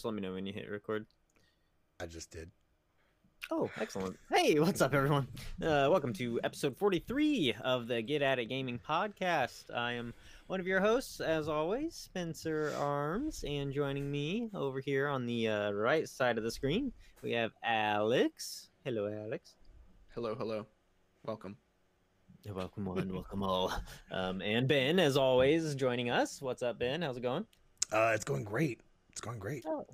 just let me know when you hit record. I just did. Oh, excellent. Hey, what's up, everyone? Uh, welcome to episode 43 of the Get At It Gaming podcast. I am one of your hosts, as always, Spencer Arms, and joining me over here on the uh, right side of the screen, we have Alex. Hello, Alex. Hello, hello. Welcome. Welcome one, welcome all. Um, and Ben, as always, joining us. What's up, Ben? How's it going? Uh, it's going great. It's going great. Oh,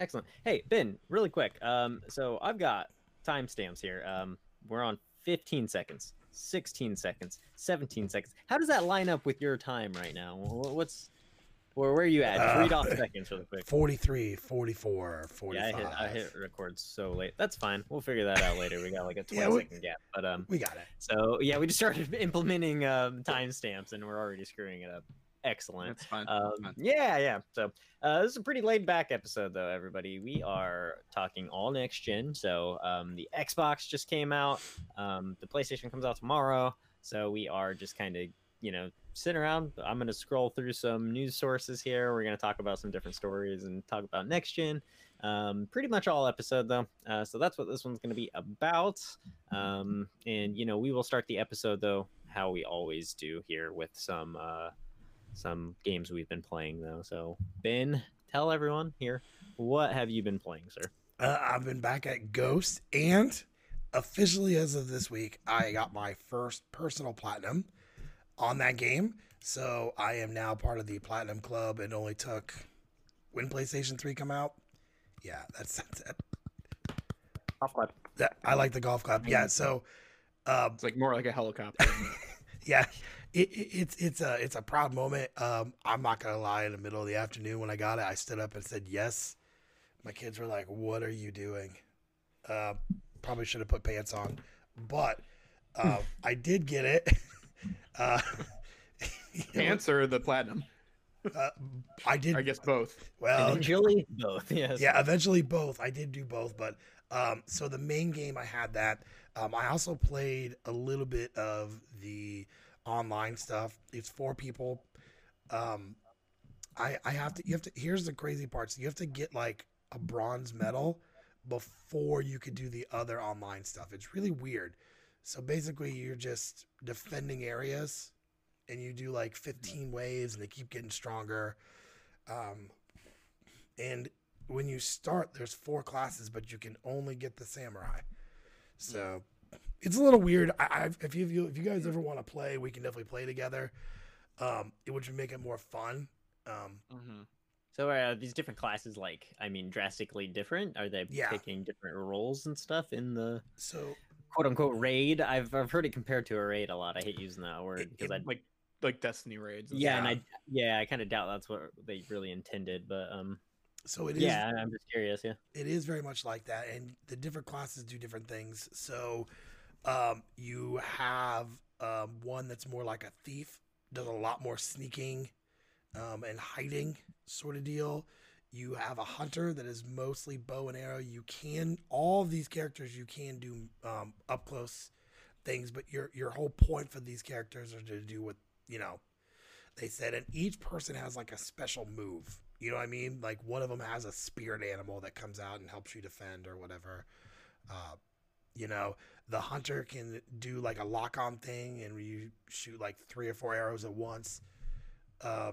excellent. Hey, Ben, really quick. Um, so I've got timestamps here. Um, we're on 15 seconds, 16 seconds, 17 seconds. How does that line up with your time right now? What's where, where are you at? Just read off Uh, seconds really quick. 43, 44, 45. Yeah, I hit, I hit record so late. That's fine. We'll figure that out later. We got like a 20 Yeah, we- second gap. But um, We got it. so yeah, we just started implementing um timestamps and we're already screwing it up. Excellent. That's fine. Um, That's fine. yeah, yeah. So uh, this is a pretty laid back episode, though. Everybody, we are talking all next gen. So um, the Xbox just came out. Um, the PlayStation comes out tomorrow. So we are just kind of, you know, sitting around. I'm going to scroll through some news sources here. We're going to talk about some different stories and talk about next gen. Um, pretty much all episode though. Uh, so that's what this one's going to be about. Um, and you know, we will start the episode though how we always do here with some uh, some games we've been playing though. So Ben, tell everyone here what have you been playing, sir? Uh, I've been back at Ghost, and officially as of this week, I got my first personal platinum on that game. So I am now part of the Platinum Club. It only took when PlayStation 3 come out. Yeah, that's, that's Off clap. that. I like the golf club. Yeah, so um, It's like more like a helicopter. yeah it, it, it's it's a it's a proud moment um i'm not gonna lie in the middle of the afternoon when i got it i stood up and said yes my kids were like what are you doing uh probably should have put pants on but uh, i did get it uh you know, Pants or the platinum? uh, i did I guess both. well Eventually, both. Yes. yeah eventually both i did do both but um so the main game i had that um i also played a little bit of the online stuff. It's four people. Um i i have to you have to here's the crazy part. So you have to get like a bronze medal before you could do the other online stuff. It's really weird. So basically you're just defending areas and you do like 15 waves and they keep getting stronger. Um and when you start there's four classes but you can only get the samurai. So it's a little weird I, I if you if you guys ever want to play we can definitely play together um it would make it more fun um Mm-hmm. So are these different classes like I mean drastically different? Are they Yeah. taking different roles and stuff in the so quote unquote raid? I've I've heard it compared to a raid a lot. I hate using that word because I Like like Destiny raids. and yeah, stuff. and I yeah I kind of doubt that's what they really intended. But um so it is yeah, I'm just curious. Yeah. it is very much like that and the different classes do different things so um, you have um, one that's more like a thief does a lot more sneaking um, and hiding sort of deal. You have a hunter that is mostly bow and arrow. You can all of these characters you can do um, up close things but your your whole point for these characters are to do what you know they said and each person has like a special move. You know what i mean? Like one of them has a spirit animal that comes out and helps you defend or whatever. Uh, you know the hunter can do like a lock on thing and you shoot like three or four arrows at once. Uh,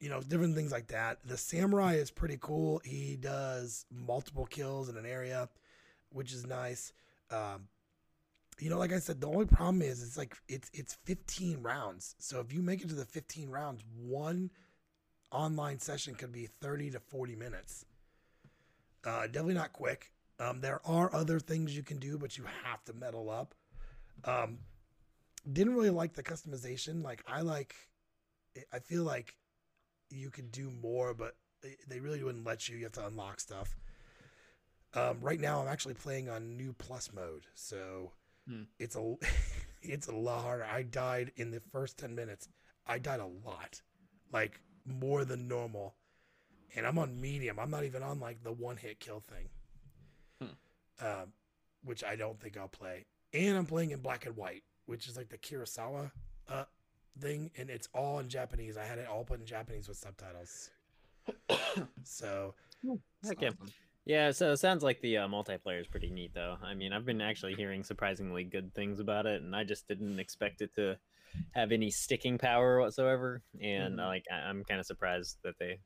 you know different things like that. The samurai is pretty cool. He does multiple kills in an area which is nice. Um, you know like i said the only problem is it's like it's it's 15 rounds. So if you make it to the 15 rounds one online session could be 30 to 40 minutes. Uh, definitely not quick um, there are other things you can do but you have to medal up. Um, didn't really like the customization. Like i like i feel like you could do more but they- they really wouldn't let you. You have to unlock stuff. Um, right now i'm actually playing on new plus mode so Hmm. it's a it's a lot harder. I died in the first 10 minutes. I died a lot like more than normal. And i'm on medium. I'm not even on like the one hit kill thing um, which i don't think i'll play and i'm playing in black and white which is like the kurosawa uh, thing and it's all in japanese i had it all put in japanese with subtitles so Okay. Yeah, so it sounds like the uh, multiplayer is pretty neat, though. I mean, I've been actually hearing surprisingly good things about it, and I just didn't expect it to have any sticking power whatsoever. And Mhm. uh, like, I- I'm kind of surprised that they,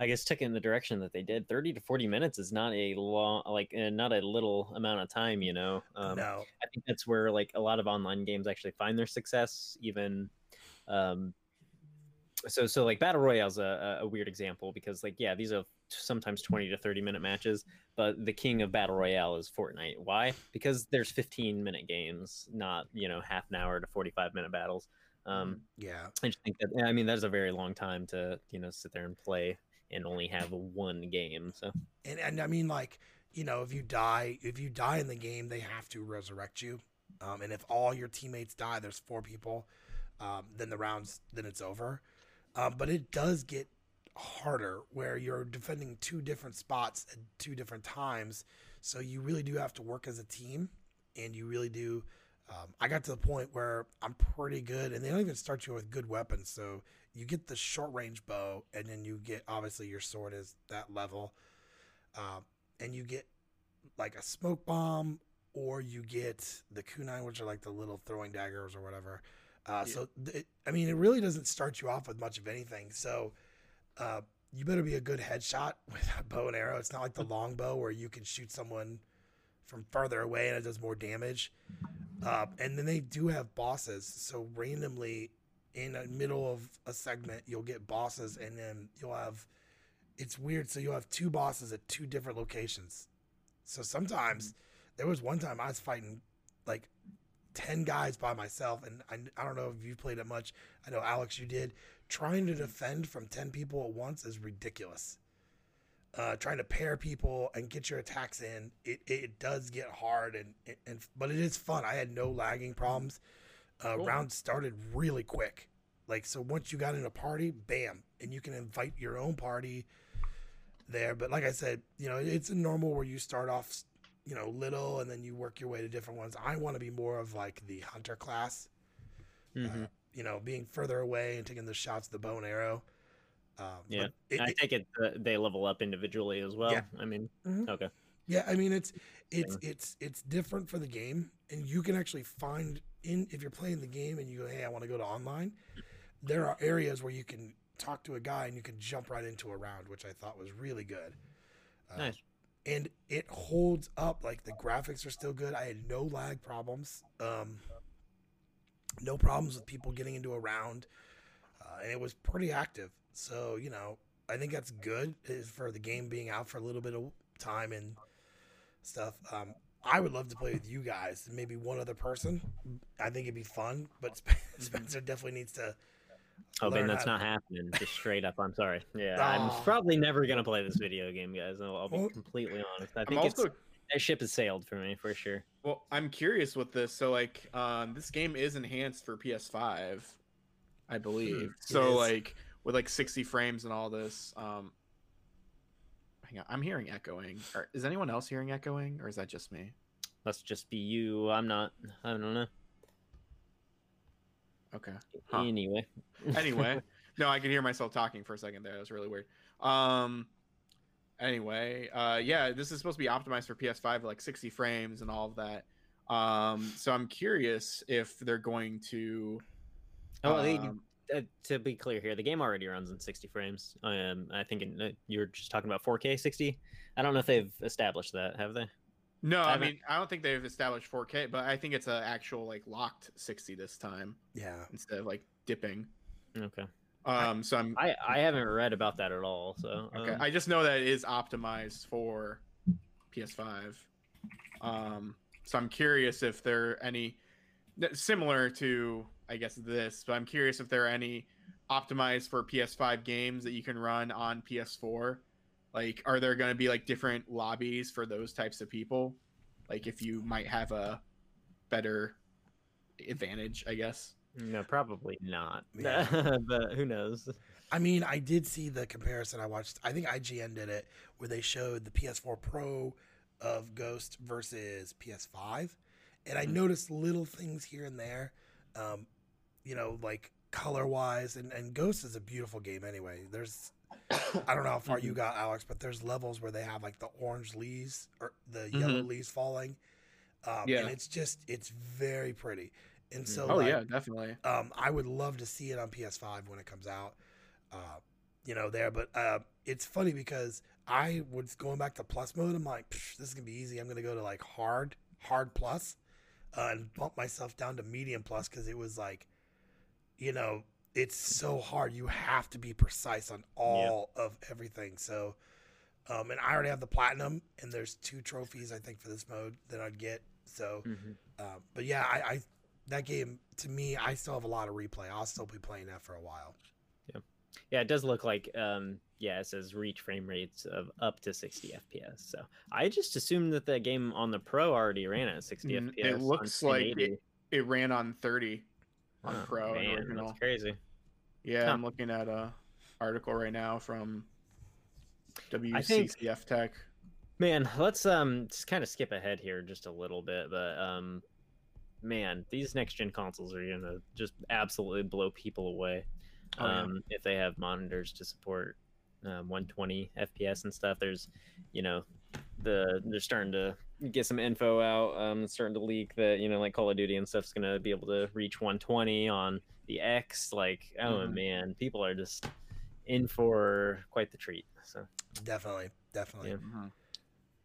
I guess, took it in the direction that they did. Thirty to forty minutes is not a long, like, uh, not a little amount of time, you know. Um, no, I think that's where like a lot of online games actually find their success. Even, um, so so like battle royale's a, a weird example because like yeah these are sometimes 20 to 30 minute matches but the king of battle royale is fortnite why because there's 15 minute games not you know half an hour to 45 minute battles um yeah, i just think that i mean that's a very long time to you know sit there and play and only have one game so and and I mean like you know if you die if you die in the game they have to resurrect you, um, and if all your teammates die, there's four people, um, then the rounds then it's over, um, but it does get harder where you're defending two different spots at two different times, so you really do have to work as a team, and you really do. Um, I got to the point where I'm pretty good, and they don't even start you with good weapons. So you get the short range bow, and then you get obviously your sword is that level, um, and you get like a smoke bomb, or you get the kunai, which are like the little throwing daggers or whatever. Uh, Yeah. So I mean, it really doesn't start you off with much of anything. So uh, you better be a good headshot with a bow and arrow. It's not like the long bow where you can shoot someone from further away and it does more damage. Uh, and then they do have bosses. So randomly in the middle of a segment, you'll get bosses, and then you'll have. It's weird. So you'll have two bosses at two different locations. So sometimes there was one time I was fighting like 10 guys by myself and I, I don't know if you played it much i know alex you did trying to defend from 10 people at once is ridiculous uh, trying to pair people and get your attacks in it, it does get hard and, and but it is fun i had no lagging problems uh, Cool. rounds started really quick like so once you got in a party bam and you can invite your own party there but like i said you know it's a normal where you start off you know little and then you work your way to different ones i want to be more of like the hunter class mhm. uh, you know being further away and taking the shots of the bow and arrow um, Yeah. it- i think it uh, they level up individually as well Yeah. i mean Mhm. okay Yeah, I mean it's it's it's it's different for the game, and you can actually find in if you're playing the game and you go, hey, I want to go to online. There are areas where you can talk to a guy and you can jump right into a round, which I thought was really good. Uh, Nice. And it holds up. Like the graphics are still good. I had no lag problems. Um, no problems with people getting into a round, uh, and it was pretty active. So you know, I think that's good is for the game being out for a little bit of time and stuff. Um, I would love to play with you guys, maybe one other person. I think it'd be fun, but Spencer definitely needs to. Oh, man, that's how- not happening. Just straight up. I'm sorry. Yeah, I'm probably never gonna play this video game, guys. I'll, I'll be Well- completely honest. I I'm think also it's that ship has sailed for me for sure. well. I'm curious with this. So like, um, this game is enhanced for PS5, I believe. Hmm, it so is. like with like 60 frames and all this. Um, hang on, I'm hearing echoing. Or, is anyone else hearing echoing, or is that just me? Let's just be you. I'm not. I don't know. Okay. Huh. Anyway. anyway no i could hear myself talking for a second there that was really weird um anyway uh yeah this is supposed to be optimized for ps5 like 60 frames and all of that um so i'm curious if they're going to Oh, they- um, uh, to be clear here, the game already runs in 60 frames. Um, I think in, uh, you're just talking about 4K 60. I don't know if they've established that, have they? no I i mean i don't think they've established 4k but i think it's an actual like locked 60 this time Yeah, instead of like dipping Okay. um so i'm I I haven't read about that at all. So Okay, um, I just know that it is optimized for PS5. Um, so I'm curious if there are any similar to, I guess this, but I'm curious if there are any optimized for PS5 games that you can run on PS4. Like, are there going to be like different lobbies for those types of people? Like, if you might have a better advantage, I guess. no, probably not. Yeah. but who knows? I mean, I did see the comparison. I watched. I think IGN did it where they showed the PS4 Pro of Ghost versus PS5, and I Mhm. noticed little things here and there. Um, you know, like color wise, and and Ghost is a beautiful game anyway. There's I don't know how far you Mhm. got, Alex, but there's levels where they have like the orange leaves or the yellow Mhm. leaves falling. Um, Yeah. and it's just it's very pretty. And so, oh like, yeah, definitely. um, I would love to see it on PS5 when it comes out. Uh, you know, there, but uh, it's funny because I was going back to plus mode. I'm like, "Psh, this is gonna be easy. I'm gonna go to like hard, hard plus, uh, and bump myself down to medium plus because it was like, you know, it's so hard. You have to be precise on all of everything. So, um, and I already have the platinum, and there's two trophies I think for this mode that I'd get. So, Mhm. um, but yeah, I, I that game to me, I still have a lot of replay. I'll still be playing that for a while. Yeah, yeah, it does look like um yeah, it says reach frame rates of up to 60 FPS. So I just assumed that the game on the Pro already ran at 60 Mm, FPS. it looks like 1080. It ran on 30 on Oh, Pro man, original. That's crazy. Yeah, Huh. I'm looking at a article right now from I think- WCCF Tech. Man, let's um just kind of skip ahead here just a little bit, but um man, these next gen consoles are gonna just absolutely blow people away. Oh, yeah. um if they have monitors to support um, 120 FPS and stuff. There's, you know, the they're starting to get some info out, um, starting to leak that you know like Call of Duty and stuff's gonna be able to reach 120 on the X. Like, oh Mhm. man, people are just in for quite the treat. So Definitely, definitely. Yeah. Mhm.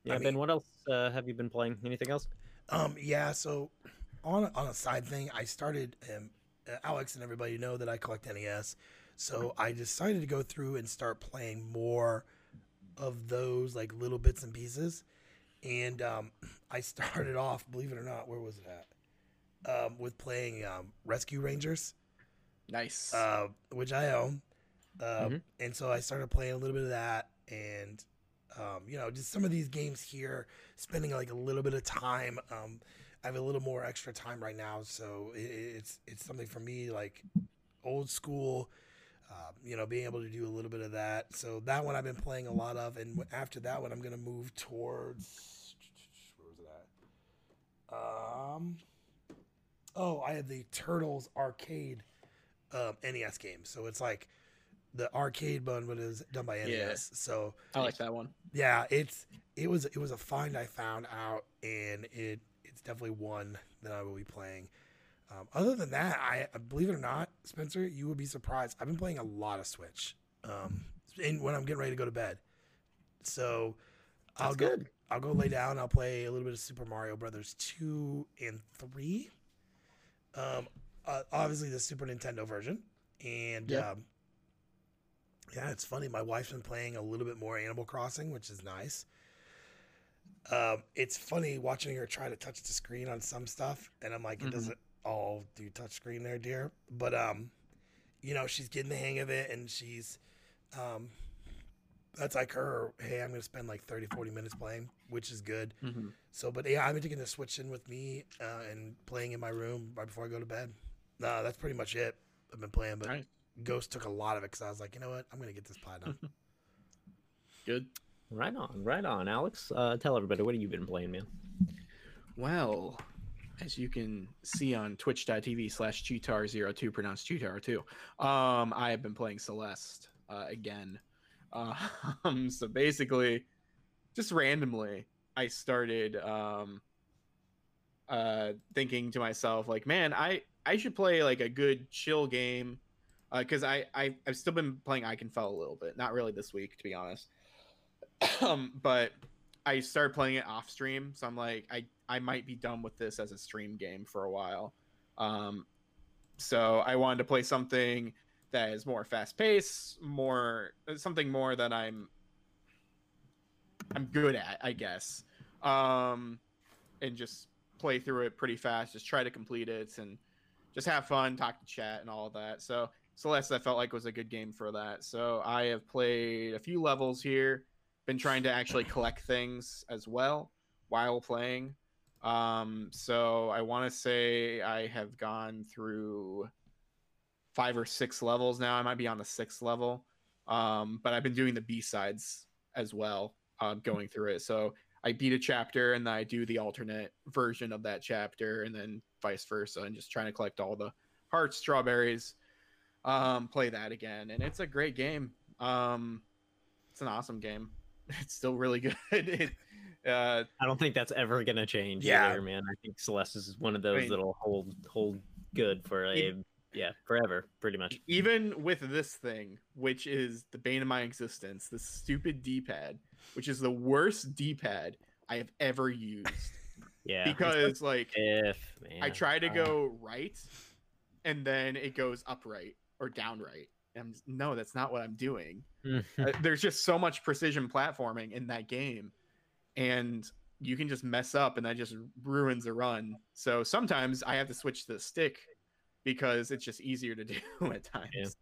yeah, Ben, mean- what else uh, have you been playing? Anything else? Um, yeah. So on a, on a side thing, I started. Um, uh, Alex and everybody know that I collect NES, so I decided to go through and start playing more of those like little bits and pieces. And um, I started off, believe it or not, where was it at? Um, with playing um, Rescue Rangers. Nice. uh, which I own. Uh, Mhm. And so I started playing a little bit of that, and um, you know, just some of these games here, spending like a little bit of time. Um, I have a little more extra time right now, so it, it's it's something for me like old school. Uh, you know, being able to do a little bit of that. So that one I've been playing a lot of, and after that one, I'm gonna move towards where was it at? Um. Oh, I have the Turtles arcade um, NES game. So it's like the arcade one, but it was done by NES. Yeah. So I like that one. yeah, it's it was it was a find I found out, and it it's definitely one that I will be playing. Um, other than that, I believe it or not, Spencer, you would be surprised. I've been playing a lot of Switch, um, in, when I'm getting ready to go to bed. So I'll That's go. good. I'll go lay down. I'll play a little bit of Super Mario Brothers two and three. Um, uh, obviously the Super Nintendo version, and Yeah. um, yeah, it's funny. My wife's been playing a little bit more Animal Crossing, which is nice. Um, it's funny watching her try to touch the screen on some stuff, and I'm like, it Mhm. doesn't all do touchscreen there, dear. But um, you know, she's getting the hang of it, and she's um, that's like her. Hey, I'm gonna spend like 30, 40 minutes playing, which is good. Mhm. So, but yeah, I've been taking the Switch in with me uh, and playing in my room right before I go to bed. No, that's pretty much it. I've been playing, but Nice. Ghost took a lot of it because I was like, you know what, I'm gonna get this platinum. Good. Right on, right on, Alex. Uh, tell everybody what have you been playing, man? Well, as you can see on twitch.tv slash cheetar02, pronounced cheetar2, um, I have been playing Celeste uh, again. Uh, um, so basically, just randomly, I started um, uh, thinking to myself, like, man, I, I should play like a good chill game. Because I, I, I've still been playing I Can Fell a little bit. Not really this week, to be honest. um, but I started playing it off stream, so I'm like, I I might be done with this as a stream game for a while. Um, so I wanted to play something that is more fast paced, more something more that I'm I'm good at, I guess. Um, and just play through it pretty fast, just try to complete it and just have fun, talk to chat and all of that. So Celeste, I felt like was a good game for that. So I have played a few levels here been trying to actually collect things as well while playing. Um, so I want to say I have gone through five or six levels now. I might be on the sixth level, um, but I've been doing the B sides as well, uh, going through it. So I beat a chapter and then I do the alternate version of that chapter, and then vice versa, and just trying to collect all the hearts, strawberries. Um, play that again, and it's a great game. Um, it's an awesome game. It's still really good. It, uh, I don't think that's ever gonna change Yeah. either, man. I think Celeste is one of those mean- that'll hold hold good for a It- yeah forever, pretty much. even with this thing, which is the bane of my existence, the stupid D-pad, which is the worst D-pad I have ever used. Yeah, because like if man, I try to uh, go right, and then it goes upright or downright. And just- no, that's not what I'm doing. Uh, there's just so much precision platforming in that game, and you can just mess up, and that just ruins a run. So sometimes I have to switch to the stick because it's just easier to do at times.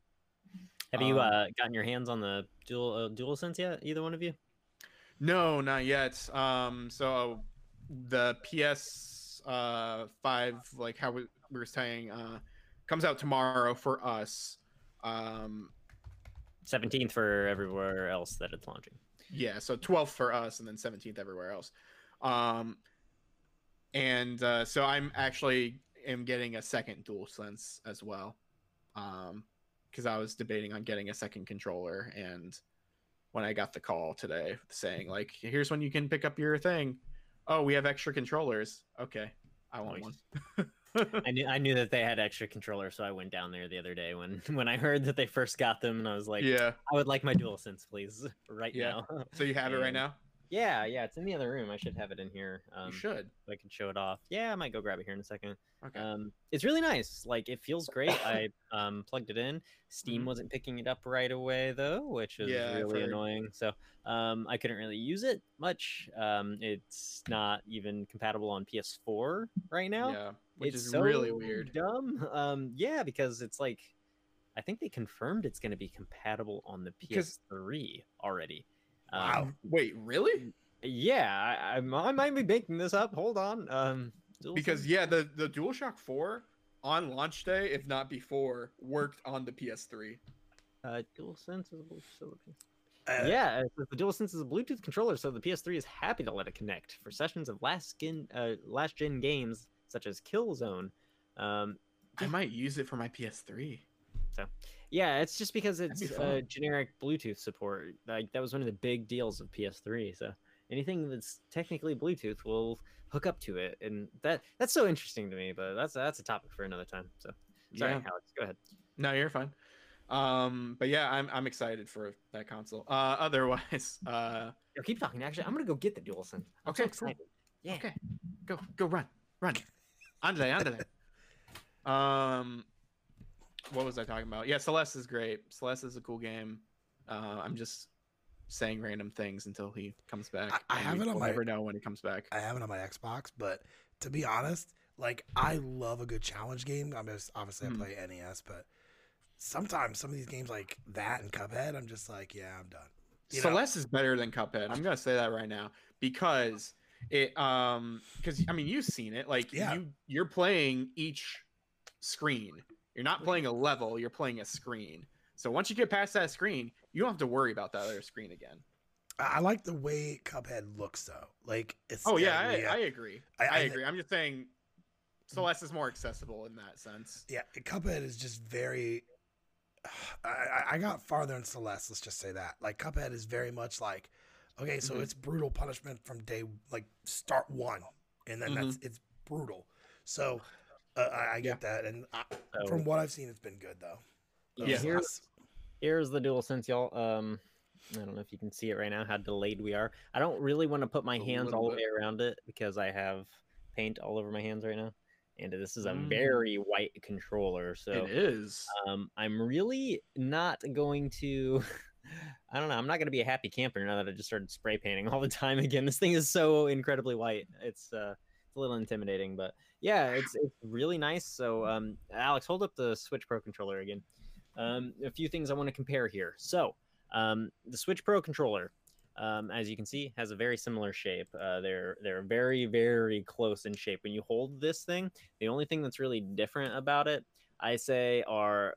Have you um, uh, gotten your hands on the dual uh, dual sense yet? Either one of you? No, not yet. Um, so the PS uh five, like how we, we were saying, uh, comes out tomorrow for us. Um, Seventeenth for everywhere else that it's launching. Yeah, so 12th for us, and then 17th everywhere else. Um, and uh, so I'm actually am getting a second dual sense as well. Um, because I was debating on getting a second controller, and when I got the call today saying like, "Here's when you can pick up your thing," oh, we have extra controllers. Okay, I want Nice. one. I knew I knew that they had extra controllers, so I went down there the other day when when I heard that they first got them, and I was like, yeah. I would like my dual sense, please, right Yeah. now. So you have it right now. yeah, yeah, it's in the other room. I should have it in here. Um, you should. so I can show it off. Yeah, I might go grab it here in a second. Okay. Um, it's really nice. Like it feels great. I um plugged it in. Steam Mhm. wasn't picking it up right away though, which is Yeah, really annoying. So um, I couldn't really use it much. Um, it's not even compatible on PS4 right now. yeah, which it's is so really weird. Dumb. Um, yeah, because it's like, I think they confirmed it's going to be compatible on the PS3 already. Wow. Um, Wait, really? yeah, I, I, I might be making this up. Hold on. Um, because yeah the the DualShock 4 on launch day if not before worked on the PS3 Uh, DualSense is a Bluetooth. so the PS- Uh, yeah, the DualSense is a Bluetooth controller, so the PS3 is happy to let it connect for sessions of last skin, uh, last gen games such as Killzone. Um, I might use it for my PS3 So, yeah, it's just because it's be uh, generic Bluetooth support. Like that was one of the big deals of PS3. So anything that's technically Bluetooth will hook up to it, and that that's so interesting to me. But that's that's a topic for another time. So sorry, Yeah. Alex, go ahead. no you're fine um but yeah i'm i'm excited for that console uh otherwise uh Yo, keep talking. Actually, I'm gonna go get the DualSense. I'm Okay, so cool. Yeah. okay go go run run andale andale um what was i talking about yeah celeste is great celeste is a cool game uh i'm just saying random things until he comes back I- I have it on my- never know when he comes back I have it on my Xbox, but to be honest, like I love a good challenge game. I'm just obviously Mhm. I play NES, but sometimes some of these games like that and Cuphead, I'm just like, yeah, I'm done. You know? Celeste is better than Cuphead. I'm gonna say that right now because it um because I mean you've seen it like Yeah. you you're playing each screen. You're not playing a level. You're playing a screen. So once you get past that screen, you don't have to worry about that other screen again. I, like the way Cuphead looks though. Like it's Oh yeah, I, I agree. I- I, I agree. I'm just saying Celeste is more accessible in that sense. yeah, Cuphead is just very. I- I got farther in Celeste. Let's just say that. Like Cuphead is very much like, okay, so Mhm. it's brutal punishment from day like start one, and then that's it's brutal. So uh, I, I get that, and I, So, from what I've seen, it's been good though. Yeah. here's here's the DualSense, y'all. Um, I don't know if you can see it right now. How delayed we are. I don't really want to put my A hands little all the way around it because I have paint all over my hands right now, and this is a Mm. very white controller. So it is. um, I'm really not going to. I don't know. I'm not going to be a happy camper now that I just started spray painting all the time again. This thing is so incredibly white. It's uh, it's a little intimidating, but yeah, it's it's really nice. So, um, Alex, hold up the Switch Pro controller again. Um, a few things I want to compare here. So, um, the Switch Pro controller, um, as you can see, has a very similar shape. Uh, they're they're very very close in shape. When you hold this thing, the only thing that's really different about it, I say, are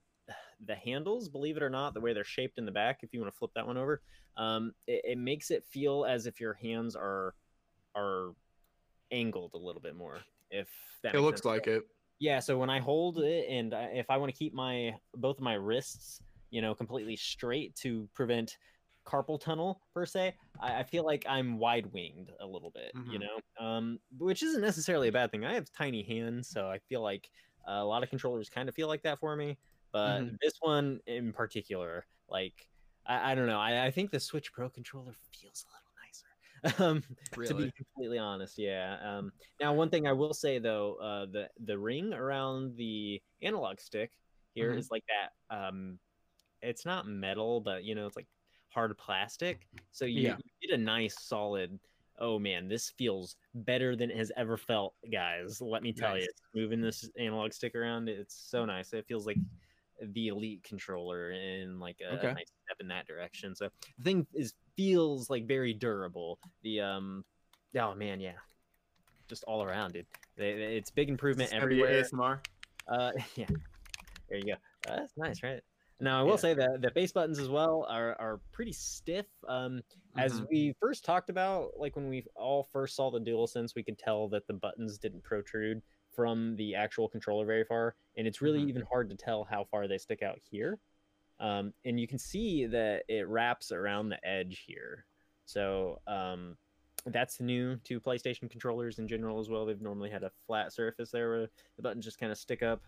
the handles. Believe it or not, the way they're shaped in the back. If you want to flip that one over, um, it, it makes it feel as if your hands are are angled a little bit more. If that It looks sense. like it. Yeah, so when I hold it and I, if I want to keep my both of my wrists, you know, completely straight to prevent carpal tunnel per se. I, I feel like I'm wide winged a little bit, you Mhm. know, um, which isn't necessarily a bad thing. I have tiny hands, so I feel like a lot of controllers kind of feel like that for me. But Mhm. this one in particular, like I, I don't know, I, I think the Switch Pro controller feels a little nicer. Um, to be completely honest yeah um now one thing i will say though uh the the ring around the analog stick here is Mhm. like that um it's not metal but you know it's like hard plastic so you, Yeah. you get a nice solid oh man this feels better than it has ever felt guys let me tell Nice. you moving this analog stick around it's so nice it feels like the elite controller in like a Okay. nice step in that direction. So the thing is feels like very durable. The um oh man yeah. Just all around dude. It's big improvement It's everywhere. ASMR. uh yeah. There you go. Uh, that's nice right? Now i will Yeah. say that the face buttons as well are are pretty stiff. Um as Mhm. we first talked about like when we all first saw the DualSense we could tell that the buttons didn't protrude from the actual controller very far and it's really Mhm. even hard to tell how far they stick out here um, and you can see that it wraps around the edge here so um, that's new to playstation controllers in general as well they've normally had a flat surface there where the buttons just kind of stick up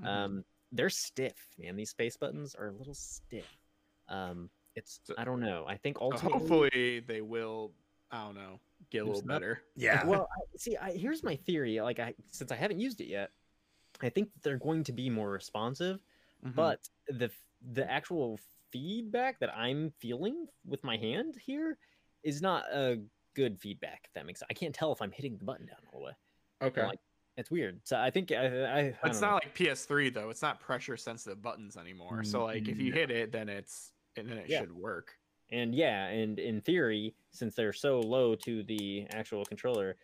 Mhm. um, they're stiff man these space buttons are a little stiff um, it's So- i don't know i think ultimately hopefully they will. I don't know. Get a little Loosen up. better. Yeah. well I, see I, here's my theory like i since i haven't used it yet i think that they're going to be more responsive Mhm. but the the actual feedback that i'm feeling with my hand here is not a good feedback if that makes sense i can't tell if i'm hitting the button down all the way okay. like, it's weird so i think i, I, I It's don't not know. like PS3 though. It's not pressure sensitive buttons anymore. So like if you hit it, then it's and then it Yeah. should work. And yeah and in theory since they're so low to the actual controller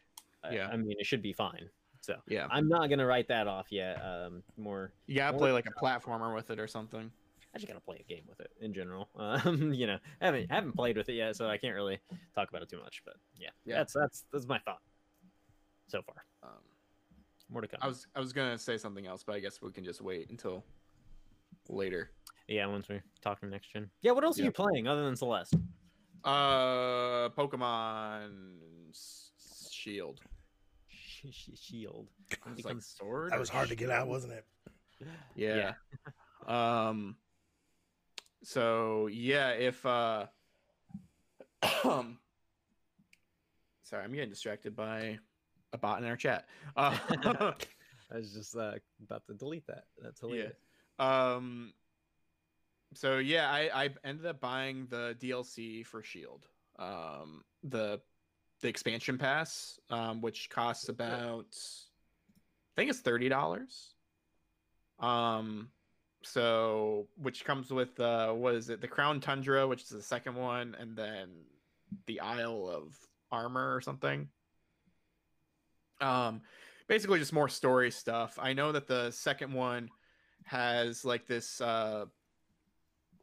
Yeah. I, mean it should be fine so Yeah. i'm not gonna write that off yet um more You gotta Or- play like a platformer with it or something. I just gotta play a game with it in general. Um, you know, I haven't haven't played with it yet, so I can't really talk about it too much. But yeah, Yeah. that's that's that's my thought so far. Um, More to come. I was I was gonna say something else, but I guess we can just wait until later. Yeah, once we talk from next gen. Yeah, what else are you playing other than Celeste? Uh, Pokemon Shield. Sh- sh- Shield. I was like sword. that was hard to get out, wasn't it? Yeah. um. So yeah, if uh. Um. Sorry, I'm getting distracted by a bot in our chat. Uh, I was just uh, about to delete that. That's hilarious. Um. So yeah, I I ended up buying the DLC for Shield. Um. The the expansion pass, um, which costs about I think it's thirty dollars. Um. So which comes with uh what is it? The Crown Tundra, which is the second one, and then the Isle of Armor or something. Um basically just more story stuff. I know that the second one has like this uh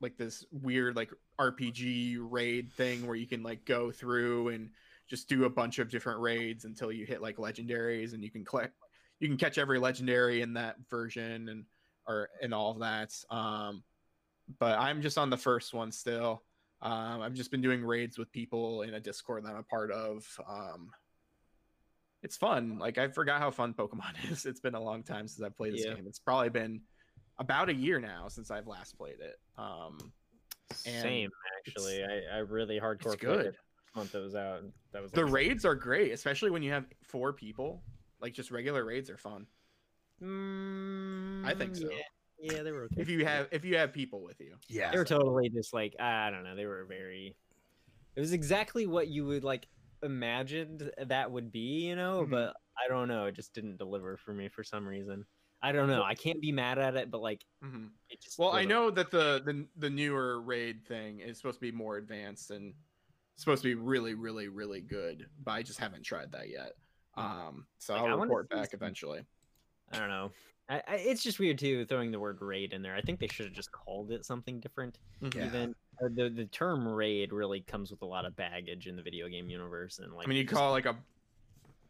like this weird like RPG raid thing where you can like go through and just do a bunch of different raids until you hit like legendaries and you can collect you can catch every legendary in that version and or and all of that. Um but I'm just on the first one still. Um I've just been doing raids with people in a Discord that I'm a part of. Um it's fun. Like I forgot how fun Pokemon is. It's been a long time since I've played this Yeah. game. It's probably been about a year now since I've last played it. Um, And Same actually. I, I really hardcore it's played it good. the month that was out. That was The like- raids are great, especially when you have four people. Like just regular raids are fun I think Mm, so. Yeah, yeah, they were okay. if you have if you have people with you. Yeah. they were totally just like I don't know. They were very. It was exactly what you would like imagined that would be, you know. Mhm. But I don't know. It just didn't deliver for me for some reason. I don't know. I can't be mad at it, but like Mhm. it just. Well, I wasn't- know that the, the the newer raid thing is supposed to be more advanced and supposed to be really, really, really good, but I just haven't tried that yet. Um, so Like, I I'll report back some- eventually. I don't know. I, I, it's just weird too throwing the word raid in there. I think they should have just called it something different. Mm-hmm. Yeah. Even uh, the the term raid really comes with a lot of baggage in the video game universe, and like I mean, you call it like a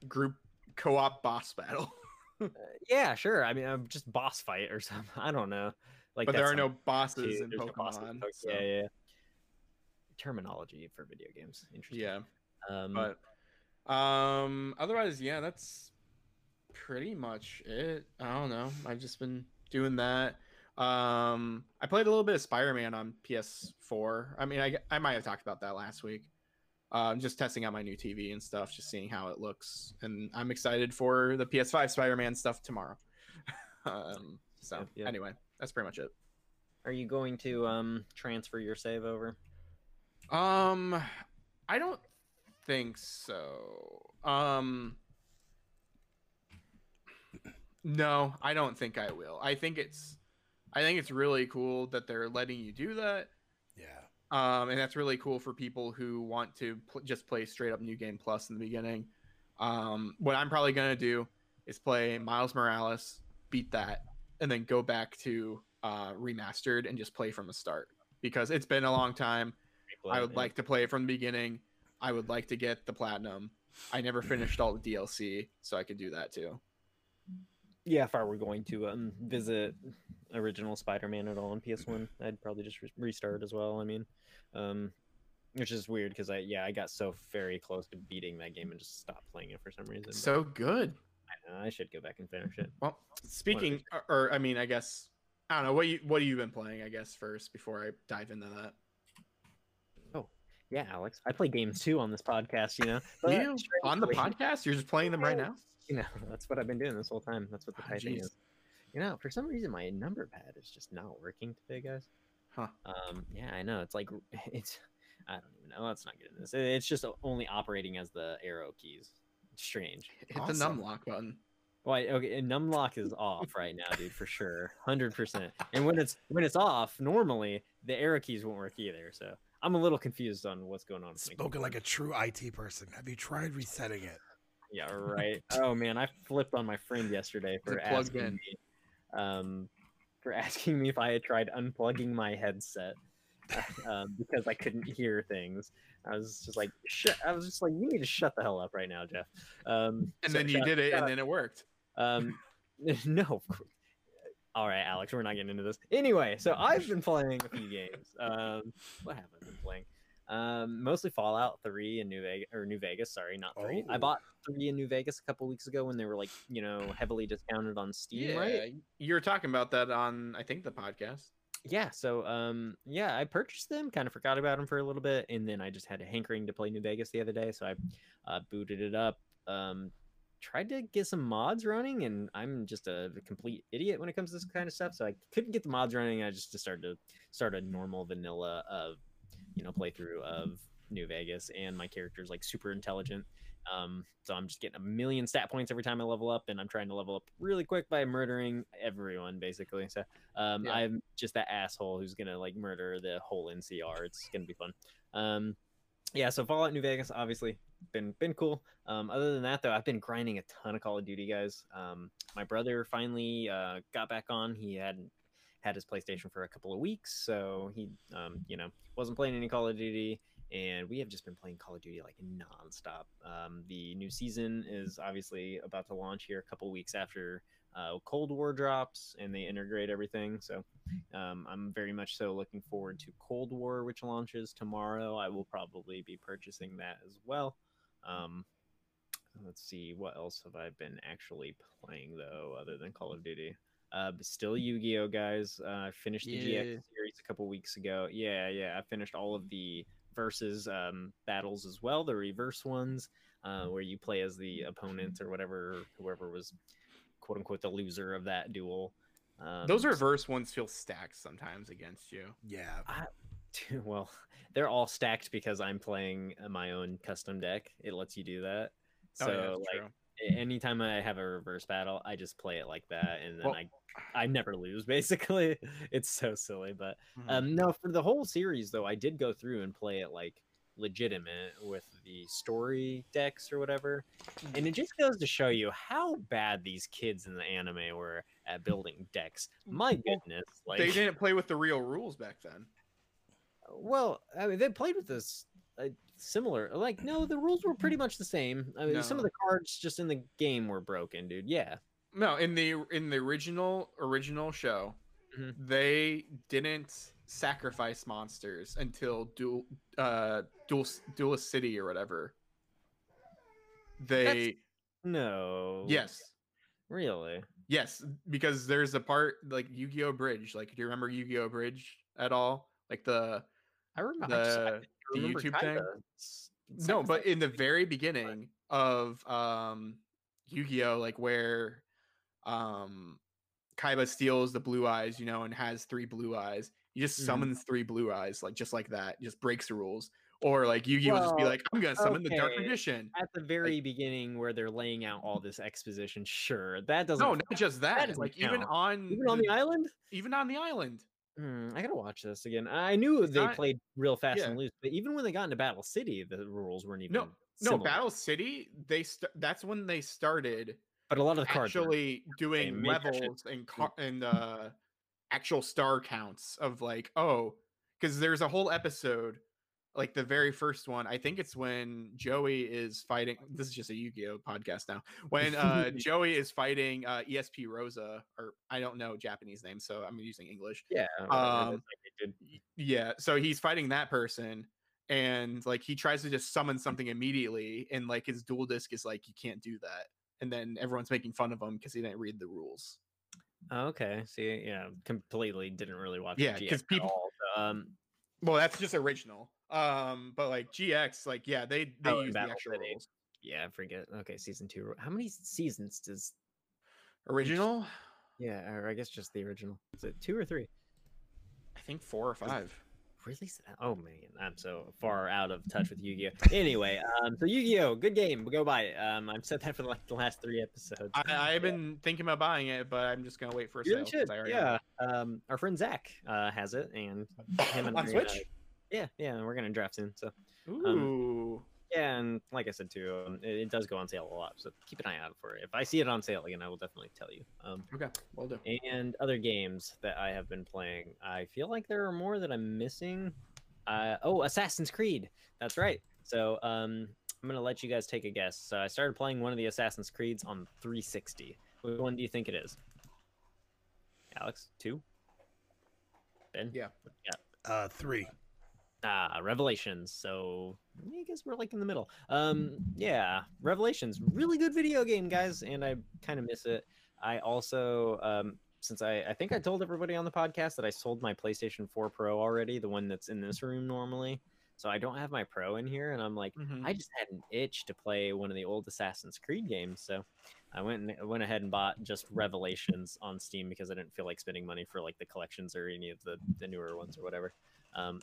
group co-op boss battle, yeah, sure. I mean, uh, just boss fight or something. I don't know. Like, but there are no bosses too. in There's no bosses in Pokemon. Pokemon. so- Yeah, yeah. terminology for video games. Interesting. Yeah. Um, But um otherwise, yeah, that's pretty much it. I don't know. I've just been doing that. Um I played a little bit of Spider-Man on PS4. I mean, I I might have talked about that last week. Um just testing out my new TV and stuff, just seeing how it looks. And I'm excited for the PS5 Spider-Man stuff tomorrow. um so Yep, yep. anyway, that's pretty much it. are you going to um transfer your save over? Um, I don't think so. Um, no, I don't think I will. I think it's, I think it's really cool that they're letting you do that. Yeah. Um, and that's really cool for people who want to pl- just play straight up New Game Plus in the beginning. Um, what I'm probably gonna do is play Miles Morales, beat that, and then go back to uh, remastered and just play from the start because it's been a long time. I would Yeah. like to play it from the beginning. I would like to get the platinum. I never finished all the DLC, so I could do that too. Yeah, if I were going to um visit original Spider-Man at all on PS1, I'd probably just re- restart as well. I mean, um, which is weird because I yeah I got so very close to beating that game and just stopped playing it for some reason. So good. I, know, I should go back and finish it. Well, speaking, or, or I mean, I guess I don't know what you what have you been playing. I guess first before I dive into that. Oh yeah, Alex, I play games too on this podcast. You know, but you on the podcast? You're just playing them right now. You know, that's what I've been doing this whole time. That's what the Ah, typing is. You know, for some reason my number pad is just not working today, guys. Huh. Um, yeah, I know. It's like it's. I don't even know. Let's not get into this. It's just only operating as the arrow keys. It's strange. It's the Awesome. num lock button. Why? Okay, and numlock is off right now, dude, for sure, hundred percent. And when it's when it's off, normally the arrow keys won't work either. So I'm a little confused on what's going on. with Spoken like a true IT person. Have you tried resetting it? Yeah, right. Oh man, I flipped on my friend yesterday for it asking in? me, um, for asking me if I had tried unplugging my headset, um, because I couldn't hear things. I was just like, shut. I was just like, you need to shut the hell up right now, Jeff. Um, And so then you did it, and out- then it worked. um, no. All right, Alex, we're not getting into this. Anyway, so I've been playing a few games. Um, what have I been playing? Um, mostly Fallout Three and New Vegas, or New Vegas. Sorry, not three. I Oh. bought three in New Vegas a couple weeks ago when they were like, you know, heavily discounted on Steam, right? you were talking about that on I think the podcast. Yeah. So, um, yeah, I purchased them. Kind of forgot about them for a little bit, and then I just had a hankering to play New Vegas the other day, so I uh, booted it up. Um, tried to get some mods running, and I'm just a complete idiot when it comes to this kind of stuff. So I couldn't get the mods running. I just started to start a normal vanilla of, you know, playthrough of New Vegas, and my character's like super intelligent. Um, so I'm just getting a million stat points every time I level up, and I'm trying to level up really quick by murdering everyone basically. So um, Yeah. I'm just that asshole who's gonna like murder the whole NCR. It's gonna be fun. Um, yeah, so Fallout New Vegas obviously been been cool. Um, other than that though, I've been grinding a ton of Call of Duty, guys. Um, my brother finally uh, got back on. He hadn't had his PlayStation for a couple of weeks, so he um, you know wasn't playing any Call of Duty. And we have just been playing Call of Duty like nonstop. Um, the new season is obviously about to launch here a couple weeks after uh, Cold War drops and they integrate everything. So um, I'm very much so looking forward to Cold War, which launches tomorrow. I will probably be purchasing that as well. Um, let's see, what else have I been actually playing though, other than Call of Duty? Uh, but still Yu-Gi-Oh, guys. Uh, I finished the Yeah. GX series a couple weeks ago. Yeah, yeah, I finished all of the versus um, battles as well, the reverse ones, uh, where you play as the opponent or whatever, whoever was quote unquote the loser of that duel. Um, Those reverse ones feel stacked sometimes against you. Yeah. well, they're all stacked because I'm playing uh, my own custom deck. It lets you do that. So oh, yeah, like true. anytime I have a reverse battle, I just play it like that, and then Well- I I never lose. Basically, it's so silly. But Mhm. um, no, for the whole series though, I did go through and play it like legitimate with the story decks or whatever, and it just goes to show you how bad these kids in the anime were at building decks. My goodness, like they didn't play with the real rules back then. well, I mean, they played with this uh, similar. Like, no, the rules were pretty much the same. I mean, some of the cards just in the game were broken, dude. Yeah, No, in the in the original original show, Mhm. they didn't sacrifice monsters until dual uh dual duelist city or whatever. They No. yes. Really? Yes, because there's a part like Yu-Gi-Oh! Bridge. Like, do you remember Yu-Gi-Oh! Bridge at all? Like the I remember. I just- I the, the YouTube thing. kinda s- No, but in the very beginning of um Yu-Gi-Oh, like where um Kaiba steals the blue eyes, you know, and has three blue eyes. He just Mhm. summons three blue eyes, like just like that, just breaks the rules. Or like Yu-Gi-Oh will just be like, I'm gonna summon the Dark okay. Magician. at the very beginning where they're laying out all this exposition. Sure, that doesn't. No, not just that. doesn't like even on even on the island. even on the island. Hmm, I gotta watch this again. I knew they not- played real fast yeah. and loose, but even when they got into Battle City, the rules weren't even. No, No. Battle City, they st- that's when they started But a lot of the cards. actually doing maybe I should- levels and car- and uh actual star counts of like oh because there's a whole episode like the very first one i think it's when joey is fighting this is just a yu-gi-oh podcast now when uh joey is fighting uh espa roba or i don't know japanese name so i'm using english yeah. um, like they did. Y- yeah so he's fighting that person and like he tries to just summon something immediately and like his duel disk is like you can't do that and then everyone's making fun of him because he didn't read the rules okay. See, yeah, completely didn't really watch. Yeah, GX 'cause at people- all, um, well that's just original um but like gx like yeah they they Oh, use the actual City. rules yeah, I forget. Okay, season two. How many seasons does? original Yeah, or I guess just the original. Is it two or three? i think four or five Really? Oh man, I'm so far out of touch with Yu-Gi-Oh. Anyway, um, so Yu-Gi-Oh, good game. Go buy it. Um, I've said that for like the last three episodes. I, i've been thinking about buying it but i'm just gonna wait for a You sale should. Have Yeah. Um, our friend Zach uh has it, and him and on I gonna- switch yeah, yeah, and we're gonna draft soon. So ooh yeah, and like I said too, um, it, it does go on sale a lot. So keep an eye out for it. If I see it on sale again, I will definitely tell you. Um, okay well done and other games that I have been playing. I feel like there are more that I'm missing. Uh, oh, Assassin's Creed. That's right. So um, I'm gonna let you guys take a guess. So I started playing one of the Assassin's Creeds on 360. Which one do you think it is? Alex, two. Ben. Yeah. Yeah. Uh, three. Ah, Revelations. So I guess we're like in the middle. Um, yeah, Revelations, really good video game, guys, and I kind of miss it. I also, um, since I, I think I told everybody on the podcast that I sold my PlayStation 4 Pro already, the one that's in this room normally. So I don't have my Pro in here, and I'm like, Mhm. I just had an itch to play one of the old Assassin's Creed games, so I went and went ahead and bought just Revelations on Steam because I didn't feel like spending money for like the collections or any of the the newer ones or whatever. Um,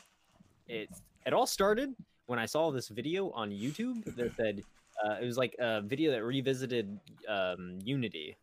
it it all started when I saw this video on YouTube that said uh, it was like a video that revisited um, Unity,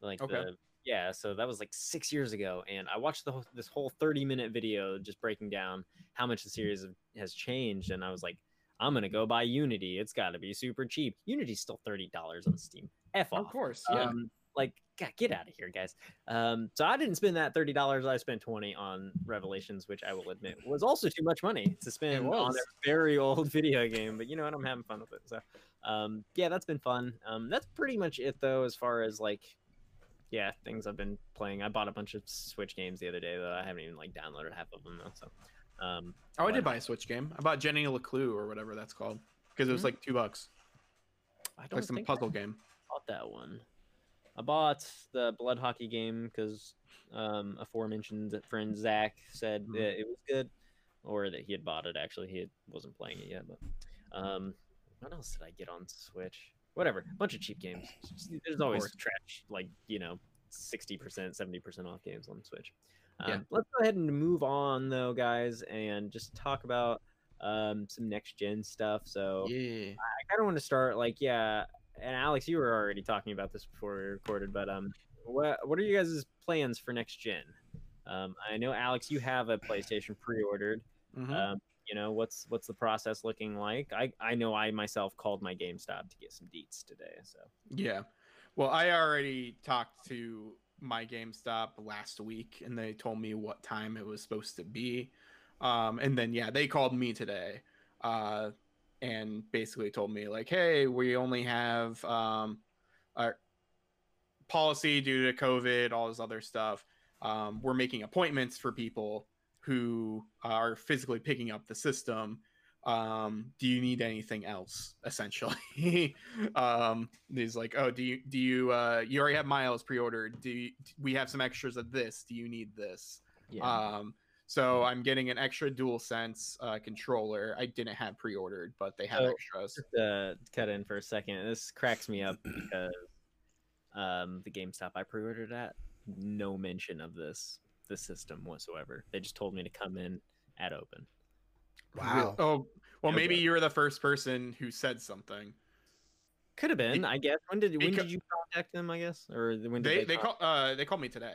like Okay. the yeah. So that was like six years ago, and I watched the whole, this whole thirty minute video just breaking down how much the series has changed, and I was like, I'm gonna go buy Unity. It's got to be super cheap. Unity's still thirty dollars on Steam. F off. of course yeah Um, like, God, get out of here, guys. Um, so I didn't spend that thirty dollars. I spent twenty on Revelations, which I will admit was also too much money to spend on a very old video game. But you know what? I'm having fun with it. So, um, yeah, that's been fun. Um, that's pretty much it though, as far as like, yeah, things I've been playing. I bought a bunch of Switch games the other day though. I haven't even like downloaded half of them though. So, um, oh i did buy a switch game i bought jenny leclue or whatever that's called because it was Mhm. like two bucks I don't like some think I puzzle game bought that one. I bought the blood hockey game because um, aforementioned friend Zach said Mhm. that it was good, or that he had bought it. Actually, he had, wasn't playing it yet. But um, what else did I get on Switch? Whatever, a bunch of cheap games. There's always trash, like you know, sixty percent, seventy percent off games on Switch. Um, Yeah. Let's go ahead and move on though, guys, and just talk about um, some next gen stuff. So yeah I kind of want to start like yeah, and Alex, you were already talking about this before we recorded, but um, what what are you guys' plans for next gen? Um, I know Alex, you have a PlayStation pre-ordered. Mhm. Um, you know what's what's the process looking like? I I know I myself called my GameStop to get some deets today. So Yeah. Well, I already talked to my GameStop last week and they told me what time it was supposed to be. Um, and then, yeah, they called me today uh, and basically told me, like, hey, we only have um, our policy due to COVID, all this other stuff. Um, we're making appointments for people who are physically picking up the system. Um do you need anything else essentially? Um he's like oh do you do you uh you already have miles pre-ordered. Do you, we have some extras of this. Do you need this? Yeah. So i'm getting an extra dual sense uh controller i didn't have pre-ordered but they have So- extras Just to cut in for a second, this cracks me up because um, the GameStop I pre-ordered at, no mention of this the system whatsoever. They just told me to come in at open. Wow. oh well Okay. maybe you're the first person who said something Could have been, I guess. When did when beca- did you contact them? I guess, or when did they they, they con- call uh they called me today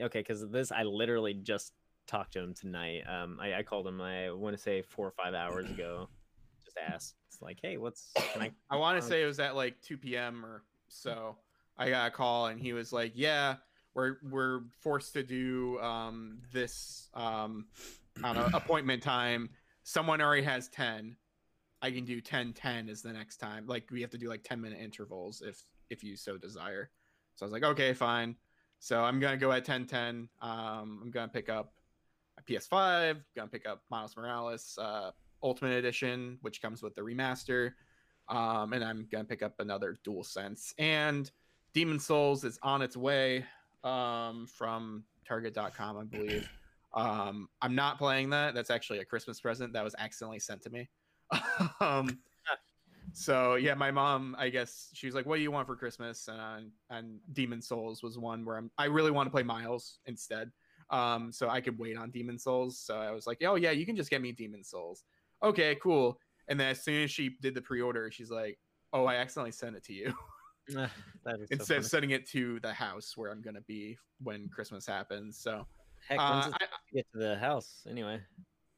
Okay, because this I literally just talked to him tonight. Um, I, I called him. I want to say four or five hours ago. Just asked. It's like, hey, what's can I? I want to say it was at like 2 p.m. or so. I got a call and he was like, "Yeah, we're we're forced to do um, this um, know appointment time. Someone already has 10. I can do 10 10 is the next time. Like we have to do like 10 minute intervals if if you so desire." So I was like, "Okay, fine." So I'm gonna go at 10 10. Um, I'm gonna pick up PS5. Gonna pick up Miles Morales uh, Ultimate Edition, which comes with the remaster um, and I'm gonna pick up another Dual Sense. And Demon Souls is on its way um, from Target.com, I believe. Um, I'm not playing that. That's actually a Christmas present that was accidentally sent to me. um, so yeah, my mom, I guess she was like, "What do you want for Christmas?" And and Demon Souls was one where I'm. I really want to play Miles instead. Um, so I could wait on Demon Souls. So I was like, "Oh yeah, you can just get me Demon Souls." Okay, cool. And then as soon as she did the pre-order, she's like, "Oh, I accidentally sent it to you." That is so Instead of sending it to the house where I'm gonna be when Christmas happens. So, Heck, uh, I, get to the house anyway?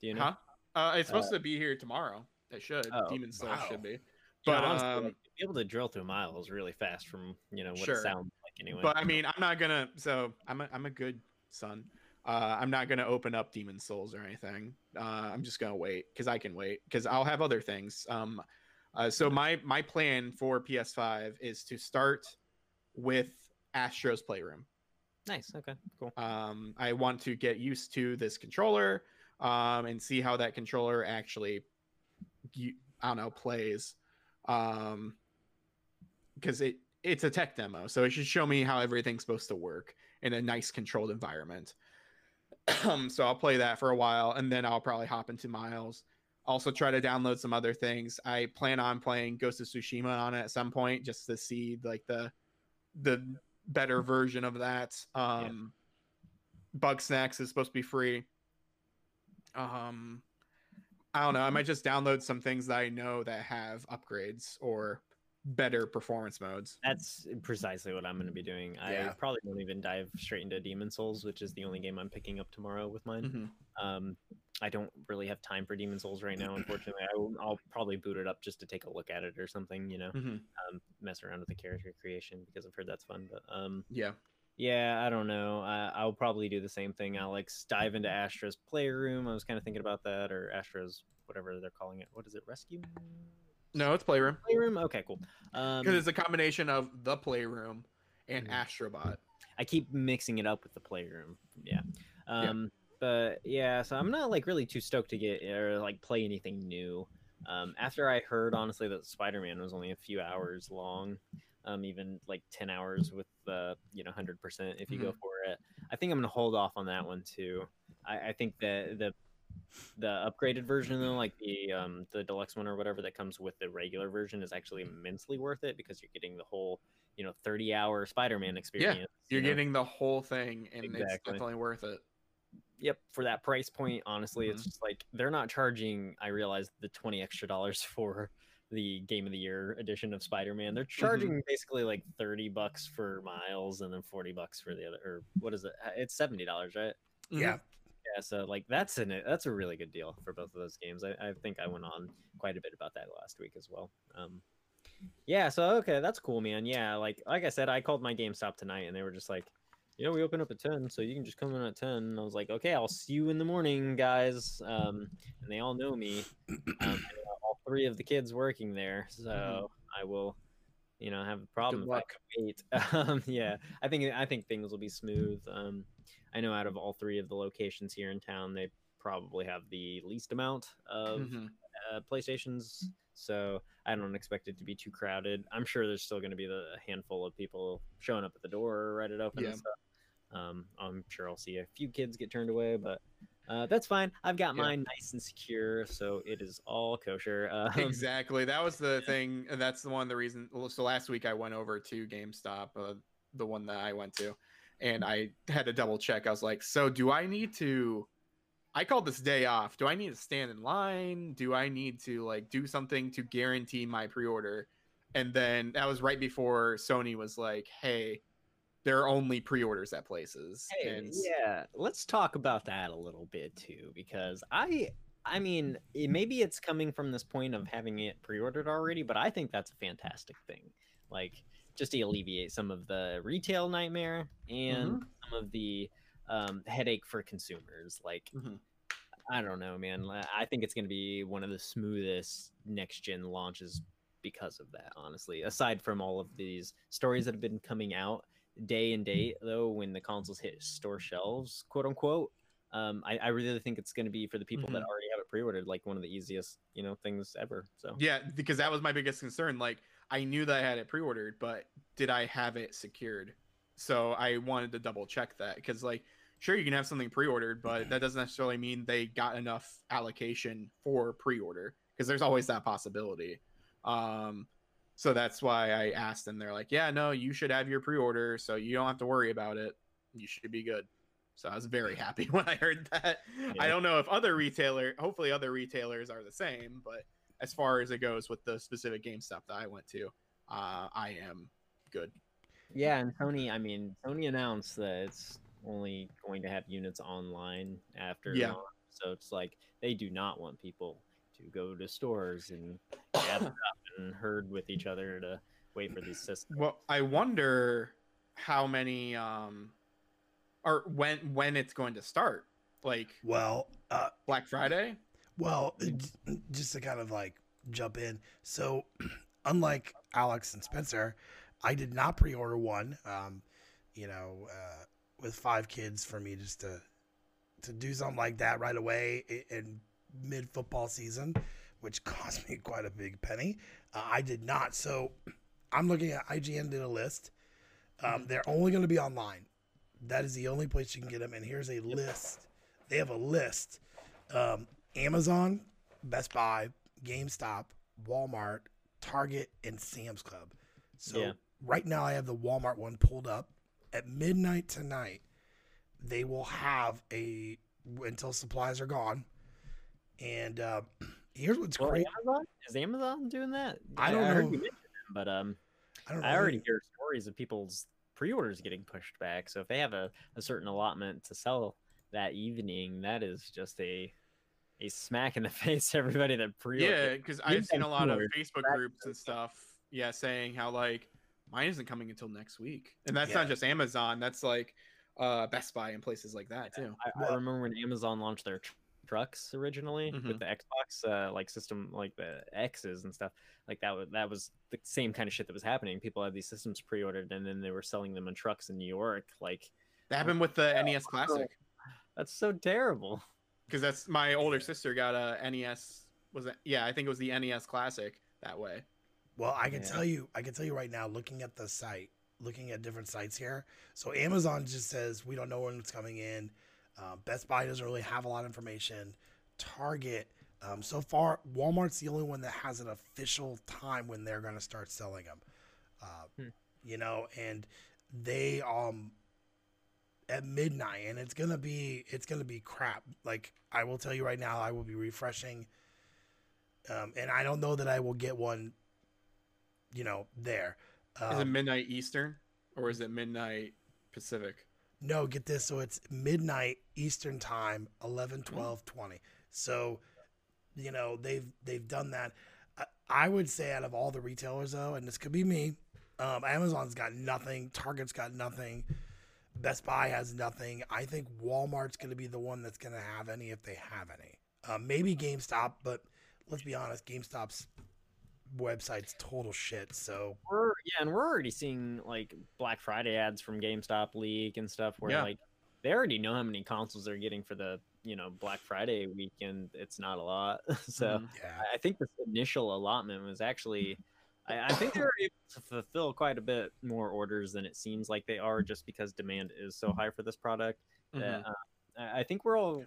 Do you know? huh? Uh, it's supposed to be here tomorrow. It should. Oh, Demon Souls wow. should be. You know, But honestly, um, like, be able to drill through miles really fast from you know what Sure. it sounds like anyway. but I mean, I'm not gonna. So I'm a, I'm a good son. Uh, I'm not gonna open up Demon Souls or anything. Uh, I'm just gonna wait because I can wait because I'll have other things. Um, uh, so my my plan for PS5 is to start with Astro's Playroom. nice. Okay. Cool. Um, I want to get used to this controller um, and see how that controller actually, I don't know, plays. Um, because it it's a tech demo, so it should show me how everything's supposed to work in a nice controlled environment. Um, so I'll play that for a while, and then I'll probably hop into Miles. Also, try to download some other things. I plan on playing Ghost of Tsushima on it at some point, just to see like the the better version of that. Um, Bugsnax is supposed to be free. Um, I don't know. I might just download some things that I know that have upgrades or better performance modes. That's precisely what I'm going to be doing. Yeah. I probably won't even dive straight into Demon Souls, which is the only game I'm picking up tomorrow with mine. Mhm. Um, I don't really have time for Demon Souls right now, unfortunately. I will, I'll probably boot it up just to take a look at it or something, you know, Mhm. um, mess around with the character creation because I've heard that's fun. But um, Yeah. yeah, I don't know. I, I'll probably do the same thing. I'll like dive into Astro's playroom. I was kind of thinking about that, or Astro's whatever they're calling it. What is it? Rescue No, it's Playroom playroom. Okay, cool. Um, because it's a combination of the Playroom and Mhm. Astrobot. I keep mixing it up with the playroom. Yeah. Yeah. Um but yeah, so I'm not like really too stoked to get or like play anything new. Um after I heard honestly that Spider-Man was only a few hours long, um even like 10 hours with the, you know, 100% if you go for it. I think I'm going to hold off on that one too. I I think that the the upgraded version though like the um the deluxe one or whatever that comes with the regular version is actually immensely worth it because you're getting the whole you know 30 hour spider-man experience Yeah, You're you know? getting the whole thing, and it's definitely worth it. yep for that price point honestly it's Mhm. just like they're not charging i realize the 20 extra dollars for the game of the year edition of spider-man they're charging basically like 30 bucks for miles and then 40 bucks for the other or what is it Uh, it's 70 dollars right. Yeah. So like that's an that's a really good deal for both of those games. I, I think i went on quite a bit about that last week as well. Um yeah so okay that's cool man. Yeah like like i said i called my gamestop tonight and they were just like you know, we open up at 10 so you can just come in at 10 and i was like okay i'll see you in the morning guys. Um and they all know me um, uh, all three of the kids working there so i will you know have a problem if I wait. Um yeah i think i think things will be smooth. Um I know out of all three of the locations here in town, they probably have the least amount of Mhm. uh, PlayStations. So I don't expect it to be too crowded. I'm sure there's still going to be the a handful of people showing up at the door right it open Yeah. Um, I'm sure I'll see a few kids get turned away, but uh, that's fine. I've got Yeah. mine nice and secure, so it is all kosher. Um, exactly. That was the thing. And that's the one of the reason. So last week I went over to GameStop, uh, the one that I went to, and I had to double check. I was like, so do I need to? I called this day off. Do I need to stand in line? Do I need to like do something to guarantee my pre-order? And then that was right before Sony was like, "Hey, there are only pre-orders at places." Hey, and yeah, let's talk about that a little bit too, because I, I mean, it- maybe it's coming from this point of having it pre-ordered already, but I think that's a fantastic thing. Like, just to alleviate some of the retail nightmare and some of the um, headache for consumers. Like, Mhm. I don't know, man. I think it's going to be one of the smoothest next gen launches because of that. Honestly, aside from all of these stories that have been coming out day and date, though, when the consoles hit store shelves, quote unquote. Um, I, I really think it's going to be for the people that already have it pre-ordered, like one of the easiest, you know, things ever. So Yeah, because that was my biggest concern. Like, I knew that I had it pre-ordered, but did I have it secured? So I wanted to double check that because, like, sure you can have something pre-ordered, but that doesn't necessarily mean they got enough allocation for pre-order because there's always that possibility. Um, so that's why I asked, and they're like, "Yeah, no, you should have your pre-order, so you don't have to worry about it. You should be good." So I was very happy when I heard that. I don't know if other retailer, hopefully other retailers are the same, but as far as it goes with the specific GameStop that I went to, uh, I am good. yeah, and Sony, I mean, Sony announced that it's only going to have units online after Yeah. launch, so it's like they do not want people to go to stores and gather up and herd with each other to wait for these systems. Well, I wonder how many, um, or when when it's going to start. Like Well, uh, Black Friday. Well, just to kind of like jump in. So, unlike Alex and Spencer, I did not pre-order one. Um, you know, uh, with five kids, for me just to to do something like that right away in mid football season, which cost me quite a big penny, uh, I did not. So, I'm looking at IGN did a list. Um, they're only going to be online. That is the only place you can get them. And here's a list. They have a list. Um, Amazon, Best Buy, GameStop, Walmart, Target, and Sam's Club. So Yeah. right now I have the Walmart one pulled up. At midnight tonight, they will have a until supplies are gone. And uh, here's what's Well, great. Amazon is Amazon doing that? I don't heard know. them, but um, I. I already hear stories of people's pre-orders getting pushed back. So if they have a, a certain allotment to sell that evening, that is just a a smack in the face to everybody that pre-ordered. Yeah, because I've seen a lot of. Facebook groups and stuff. Yeah, saying how like mine isn't coming until next week, and that's Yeah. not just Amazon. That's like uh Best Buy and places like that too. I, I remember when Amazon launched their tr- trucks originally Mhm. with the Xbox uh, like system, like the X's and stuff. Like that was that was the same kind of shit that was happening. People had these systems pre-ordered, and then they were selling them in trucks in New York. Like That happened with the NES Classic. that's so terrible. Because that's my older sister got a NES. Was it? Yeah, I think it was the NES Classic that way. Well, I can Yeah. tell you, I can tell you right now, looking at the site, looking at different sites here. So Amazon just says we don't know when it's coming in. Uh, Best Buy doesn't really have a lot of information. Target, um, so far, Walmart's the only one that has an official time when they're going to start selling them. Uh, Hmm. You know, and they um at midnight, and it's gonna be it's gonna be crap. Like I will tell you right now, I will be refreshing. Um, and I don't know that I will get one you know, there. Is it Um, midnight Eastern or is it midnight Pacific? no, get this. So it's midnight Eastern time, 11, 12, 20. So, you know, they've they've done that. I, I would say out of all the retailers though, and this could be me, um, Amazon's got nothing, Target's got nothing, Best Buy has nothing. I think Walmart's going to be the one that's going to have any if they have any. Uh, maybe GameStop, but let's be honest, GameStop's website's total shit. So We're yeah, and we're already seeing like Black Friday ads from GameStop leak and stuff where Yeah. like they already know how many consoles they're getting for the you know Black Friday weekend. It's not a lot, so Mhm. Yeah. I- I think this initial allotment was actually. I, I think they're able to fulfill quite a bit more orders than it seems like they are, just because demand is so high for this product. Mhm. that, uh, I think we're all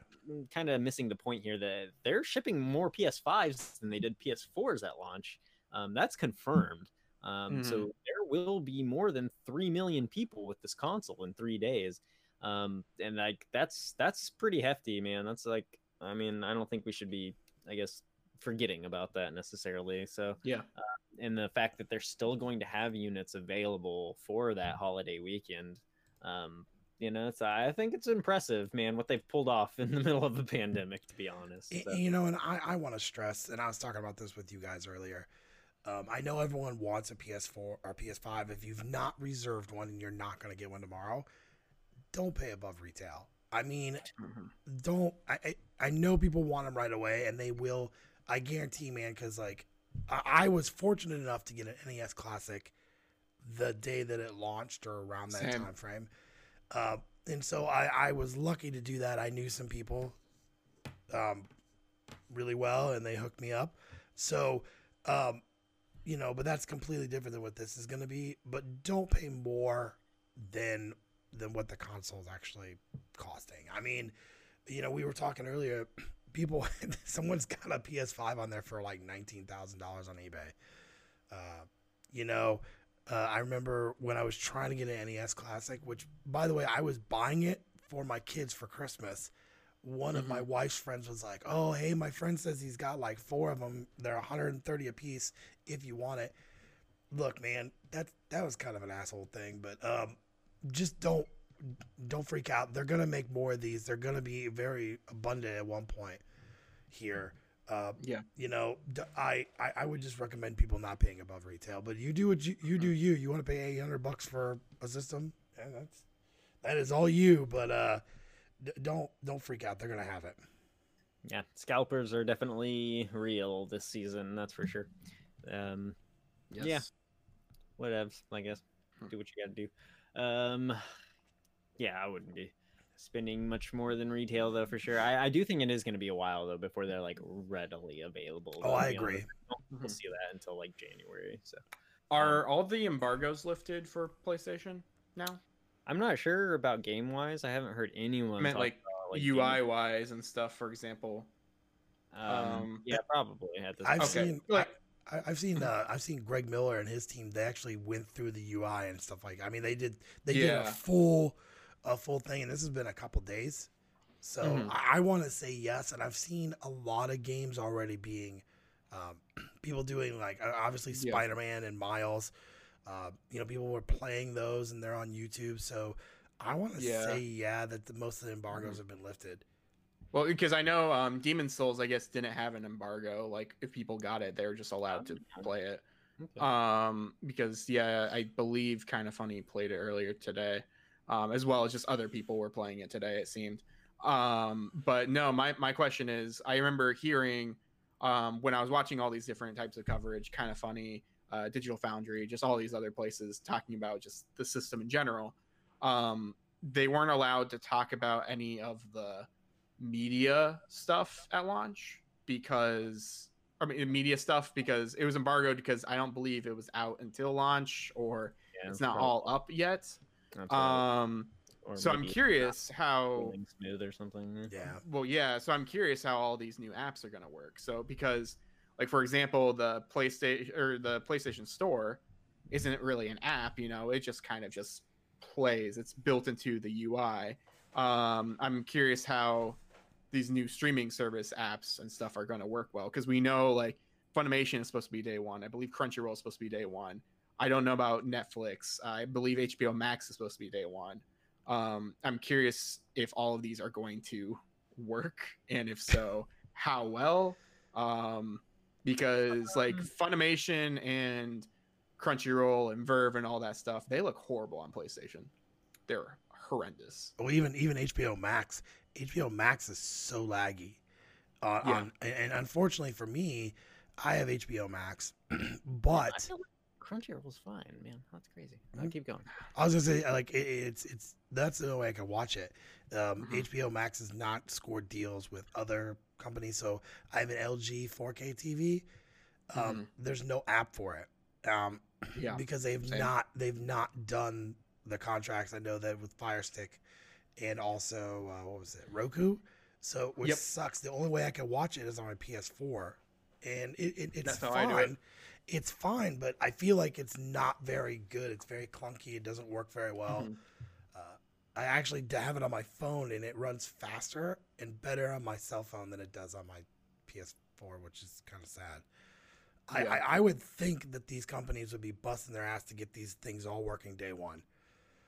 kind of missing the point here that they're shipping more PS5s than they did PS4s at launch. Um, that's confirmed. Um, So there will be more than three million people with this console in three days, um, and like that's that's pretty hefty, man. That's like, I mean, I don't think we should be, I guess, forgetting about that necessarily. So Yeah. uh, and the fact that they're still going to have units available for that holiday weekend, um, you know, it's I think it's impressive, man, what they've pulled off in the middle of the pandemic. To be honest, So, You know, and I, I want to stress, and I was talking about this with you guys earlier. Um, I know everyone wants a PS4 or PS5. If you've not reserved one and you're not going to get one tomorrow, don't pay above retail. I mean, Mhm. don't. I, I I know people want them right away, and they will. I guarantee, man, because like I, I was fortunate enough to get an NES Classic the day that it launched or around that Same. time frame, uh, and so I I was lucky to do that. I knew some people, um, really well, and they hooked me up. So, um, you know, but that's completely different than what this is going to be. But don't pay more than than what the console is actually costing. I mean, you know, we were talking earlier. People, someone's got a PS5 on there for like nineteen thousand dollars on eBay. Uh, you know, uh, I remember when I was trying to get an NES Classic, which, by the way, I was buying it for my kids for Christmas. One of my wife's friends was like, "Oh, hey, my friend says he's got like four of them. They're 130 a piece. If you want it." Look, man, that that was kind of an asshole thing, but um, just don't don't freak out. They're gonna make more of these. They're gonna be very abundant at one point here. Uh, Yeah. you know, I I would just recommend people not paying above retail. But you do what you, you do. You you want to pay 800 bucks for a system? Yeah, that's that is all you. But uh, d- don't don't freak out. They're gonna have it. yeah, scalpers are definitely real this season. That's for sure. Um, Yes. Yeah. whatevs, I guess. Hmm. Do what you got to do. Um, yeah, I wouldn't be spending much more than retail though, for sure. I, I do think it is going to be a while though before they're like readily available. Oh, I agree. honest. I don't think We'll Mhm. see that until like January. So Are all the embargoes lifted for PlayStation now? I'm not sure about game wise. I haven't heard anyone I meant talk like, about, like UI game- wise and stuff, for example. Um, um, yeah, probably at this. I've point. Okay, seen like- I, I've seen uh, I've seen Greg Miller and his team. They actually went through the UI and stuff like. I mean, they did they did a full a full thing, and this has been a couple days. So Mhm. I, I want to say yes, and I've seen a lot of games already being um, people doing like obviously Spider Man and Miles. Uh, you know, people were playing those and they're on YouTube. So I want to Yeah. say yeah that the, most of the embargoes Mhm. have been lifted. Well, because I know um, Demon Souls, I guess, didn't have an embargo. Like, if people got it, they were just allowed to Oh. play it. Okay. Um, because yeah, I believe Kinda Funny played it earlier today, um, as well as just other people were playing it today. It seemed. Um, but no, my my question is, I remember hearing um, when I was watching all these different types of coverage, Kinda Funny, uh, Digital Foundry, just all these other places talking about just the system in general. Um, they weren't allowed to talk about any of the media stuff at launch because I mean media stuff because it was embargoed because I don't believe it was out until launch or Yeah, it's not probably. all up yet. That's right. Um Or so I'm curious how smooth or something. yeah. Yeah. well yeah, so I'm curious how all these new apps are going to work. So because like for example, the PlayStation or the PlayStation Store isn't really an app, you know, it just kind of just plays. It's built into the UI. Um I'm curious how these new streaming service apps and stuff are going to work well because we know like Funimation is supposed to be day 1. I believe Crunchyroll is supposed to be day 1. I don't know about Netflix. I believe HBO Max is supposed to be day 1. Um, I'm curious if all of these are going to work, and if so, how well. Um, because like Funimation and Crunchyroll and VRV and all that stuff, they look horrible on PlayStation. They're horrendous. Well, even even HBO Max, HBO Max is so laggy. Uh, Yeah. on, and, and unfortunately for me, I have HBO Max, I but feel like Crunchyroll's fine, man. That's crazy. I'll Mhm. keep going. I was gonna say like it, it's it's that's the only way I can watch it. Um, Mhm. HBO Max has not scored deals with other companies, so I have an LG 4K TV. Um, There's no app for it um, Yeah. because they've same. not they've not done the contracts. I know that with Fire Stick and also uh, what was it Roku. So which Yep. sucks. The only way I can watch it is on my PS4, and it, it it's That's how I do it. fine. It's fine, but I feel like it's not very good. It's very clunky. It doesn't work very well. Mhm. Uh, I actually have it on my phone, and it runs faster and better on my cell phone than it does on my PS4, which is kind of sad. I, Yeah. I, I would think that these companies would be busting their ass to get these things all working day one.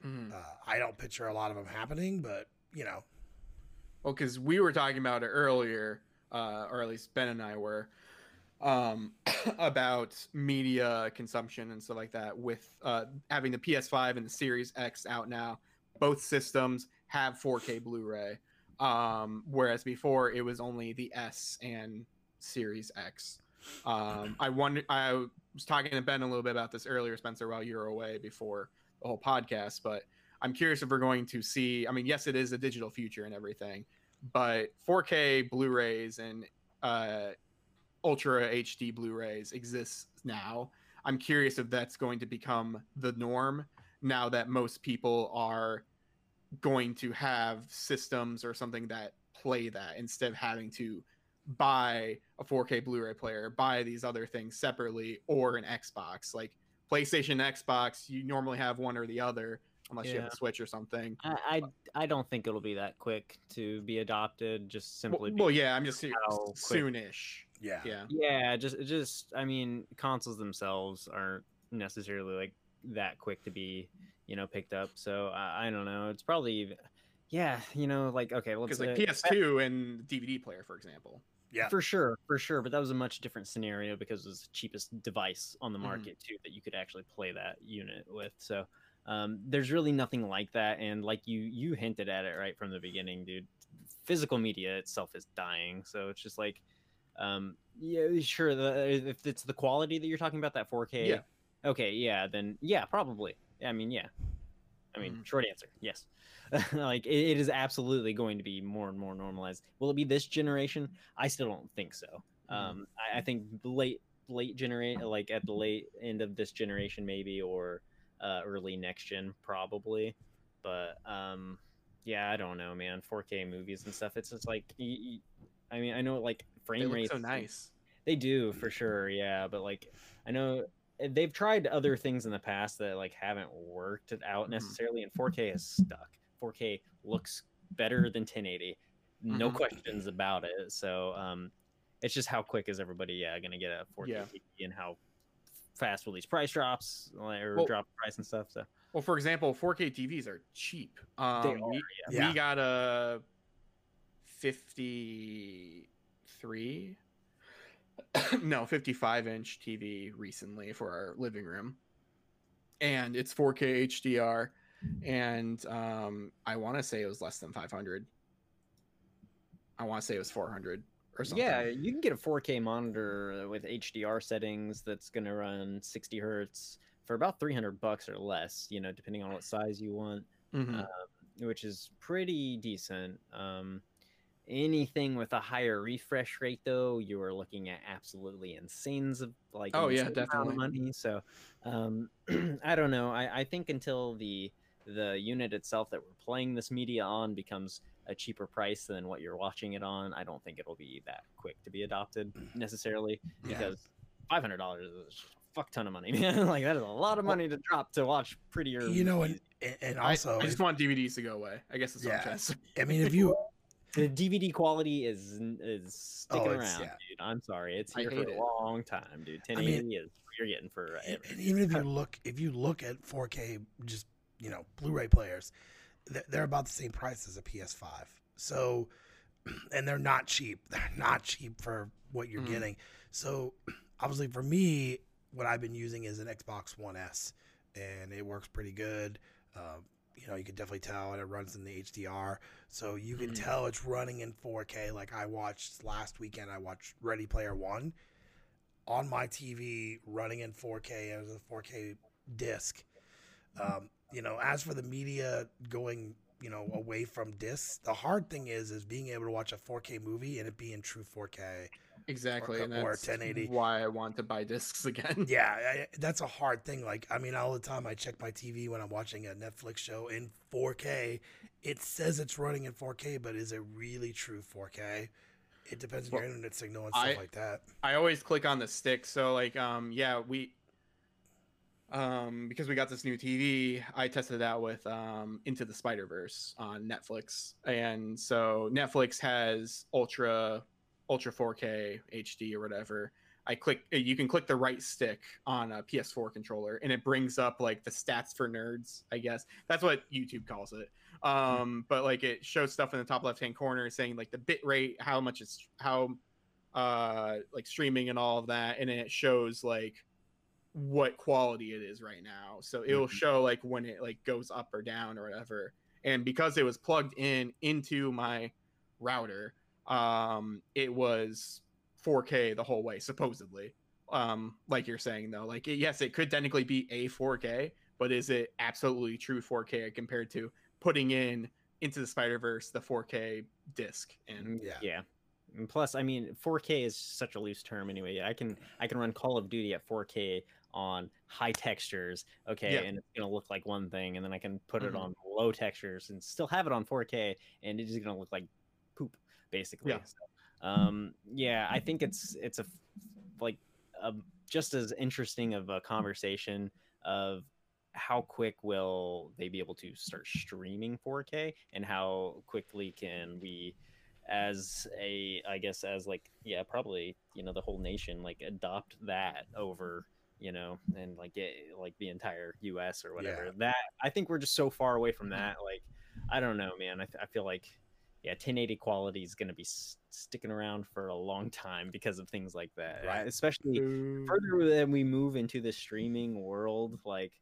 Mhm. Uh, I don't picture a lot of them happening, but you know, Well, because we were talking about it earlier, uh, or at least Ben and I were, um, about media consumption and stuff like that. With uh, having the PS5 and the Series X out now, both systems have 4K Blu-ray, um, whereas before it was only the S and Series X. Um, I wonder. I was talking to Ben a little bit about this earlier, Spencer, while you were away before the whole podcast, but I'm curious if we're going to see. I mean, yes, it is a digital future and everything, but 4K Blu-rays and uh, Ultra HD Blu-rays exists now. I'm curious if that's going to become the norm now that most people are going to have systems or something that play that instead of having to buy a 4K Blu-ray player, buy these other things separately, or an Xbox. Like PlayStation, Xbox, you normally have one or the other, unless you have a Switch or something. I, I I don't think it'll be that quick to be adopted. Just simply. well, yeah, I'm just soonish. Yeah, Yeah. Yeah, just it just I mean, consoles themselves aren't necessarily like that quick to be, you know, picked up. So I, I don't know. It's probably, yeah, you know, like okay, let's Because like uh, PS2 and DVD player, for example. yeah. For sure, for sure. But that was a much different scenario because it was the cheapest device on the Mhm. market too that you could actually play that unit with. So um, there's really nothing like that. And like you you hinted at it right from the beginning, dude. Physical media itself is dying. So it's just like, um, yeah, sure. The, if it's the quality that you're talking about, that 4K. Yeah. Okay, yeah, then yeah, probably. I mean, yeah. I mean, Mhm. short answer, yes. like it, it is absolutely going to be more and more normalized. Will it be this generation? I still don't think so. Mhm. Um, I, I think late late generate like at the late end of this generation maybe or uh, early next gen probably. But um, yeah, I don't know, man. 4K movies and stuff. It's just like, y- y- I mean, I know like frame look rates. so nice. They do for sure, yeah. But like, I know eh, they've tried other things in the past that like haven't worked it out Mhm. necessarily, and 4K is stuck. 4K looks better than 1080, no Mhm. questions about it. So um, it's just how quick is everybody, yeah, gonna get a 4K Yeah. TV, and how fast will these price drops or Well- drop price and stuff. So Well, for example, 4K TVs are cheap. Um, They we, are, yeah. we got a 53, no, 55 inch TV recently for our living room, and it's 4K HDR, and um, I want to say it was less than 500. I want to say it was 400 or something. yeah, you can get a 4K monitor with HDR settings that's gonna run 60 hertz for about 300 bucks or less. You know, depending on what size you want. Mhm. uh, which is pretty decent. Um, anything with a higher refresh rate, though, you are looking at absolutely insane of like Oh, yeah, insane amount of definitely. money. So um, I don't know. I, I think until the the unit itself that we're playing this media on becomes a cheaper price than what you're watching it on, I don't think it'll be that quick to be adopted necessarily Yeah. because five hundred dollars is a fuck ton of money, man. like that is a lot of money to drop to watch prettier. You know, and, and, and I- also, I, just want DVDs to go away. I guess that's what I'm Yeah. trying to say. I mean, if you the DVD quality is is sticking Oh, around, yeah. dude. I'm sorry, it's here for a it. long time, dude. 1080 is what you're getting for and forever. even if you look, if you look at 4K, just you know, Blu-ray players, they're, about the same price as a PS5. So, and they're not cheap. They're not cheap for what you're Mhm. getting. So, obviously, for me, what I've been using is an Xbox One S, and it works pretty good. Uh, you know, you can definitely tell, and it runs in the HDR, so you can Mhm. tell it's running in 4K. Like I watched last weekend, I watched Ready Player One. on my TV running in 4K as a 4K disc. Um, you know, as for the media going, you know, away from discs, the hard thing is is being able to watch a 4K movie and it be in true 4K. Exactly, Or- and or 1080. why I want to buy discs again. Yeah, I, that's a hard thing. Like, I mean, all the time I check my TV when I'm watching a Netflix show in 4K. It says it's running in 4K, but is it really true 4K? It depends on your internet signal and stuff I- like that. I always click on the stick. So like um yeah, we um because we got this new TV, I tested it out with um Into the Spider-Verse on Netflix. And so Netflix has ultra ultra 4K HD or whatever. I click you can click the right stick on a PS4 controller and it brings up like the stats for nerds, I guess. That's what YouTube calls it. Um but like it shows stuff in the top left-hand corner saying like the bit rate, how much it's how uh like streaming and all of that and then it shows like what quality it is right now so it will Mhm. show like when it like goes up or down or whatever and because it was plugged in into my router um it was 4k the whole way supposedly um like you're saying though like yes it could technically be a 4k but is it absolutely true 4k compared to putting in into the spider verse the 4k disc and Yeah. Yeah. And plus, I mean, 4K is such a loose term anyway. I can I can run Call of Duty at 4K on high textures, okay, Yeah. and it's gonna look like one thing, and then I can put Mhm. it on low textures and still have it on 4K, and it is gonna look like poop, basically. Yeah. So, um, yeah, I think it's it's a like a, just as interesting of a conversation of how quick will they be able to start streaming 4K and how quickly can we as a i guess as like yeah probably you know the whole nation like adopt that over you know and like get like the entire us or whatever Yeah. that i think we're just so far away from that like i don't know man i, I feel like yeah 1080 quality is going to be s- sticking around for a long time because of things like that. Right. especially further than we move into the streaming world like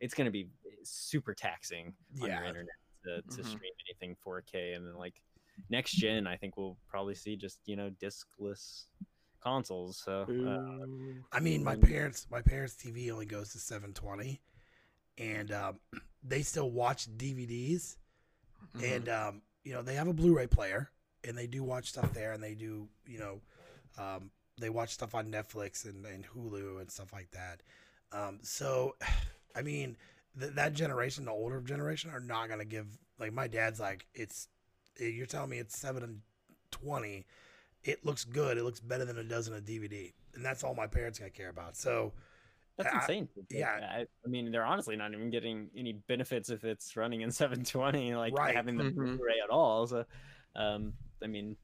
it's going to be super taxing on your internet to, to Mhm. stream anything 4k and then like next gen i think we'll probably see just you know discless consoles. So uh, I mean, my parents, my parents' TV only goes to 720, and um, they still watch DVDs, Mhm. and um, you know they have a Blu-ray player, and they do watch stuff there, and they do, you know, um, they watch stuff on Netflix and, and Hulu and stuff like that. Um, so, I mean, th- that generation, the older generation, are not gonna give like my dad's like it's. You're telling me it's seven and twenty. It looks good. It looks better than it does in a DVD, and that's all my parents gonna care about. So, that's I- insane yeah. I, I mean they're honestly not even getting any benefits if it's running in 720 like Right. having the Mhm. blu-ray at all so um i mean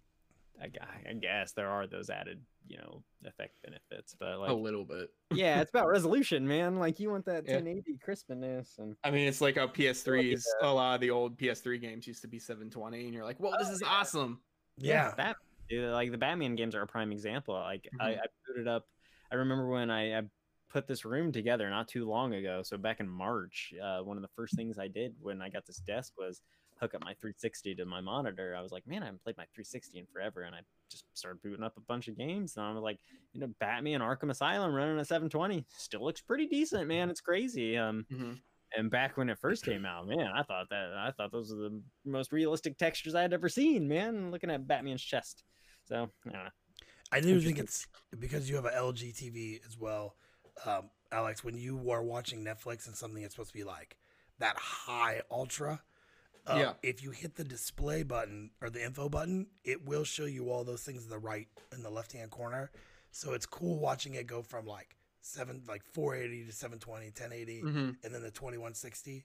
I, I guess there are those added you know effect benefits but like a little bit. yeah, it's about resolution, man. Like you want that Yeah. 1080 crispness, and I mean, it's like how PS3s, a lot of the old PS3 games used to be 720, and you're like, "Whoa, this Oh, is yeah. awesome!" yeah, Bat, dude, like the Batman games are a prime example. Like I, Mhm. I booted up. I remember when I, I put this room together not too long ago. So back in March, uh, one of the first things I did when I got this desk was hook up my 360 to my monitor. I was like, man, I haven't played my 360 in forever, and I just started booting up a bunch of games. And I was like, you know, Batman Arkham Asylum running at 720 still looks pretty decent, man. It's crazy. Um, Mhm. and back when it first came out, man, I thought that I thought those were the most realistic textures I had ever seen, man. Looking at Batman's chest. So, I don't know. I do think it's because you have a LG TV as well, um, Alex. When you are watching Netflix and something that's supposed to be like that high ultra, uh, Yeah. If you hit the display button or the info button, it will show you all those things in the right in the left hand corner. So it's cool watching it go from like seven, like 480 to 720, 1080, Mhm. and then the 2160.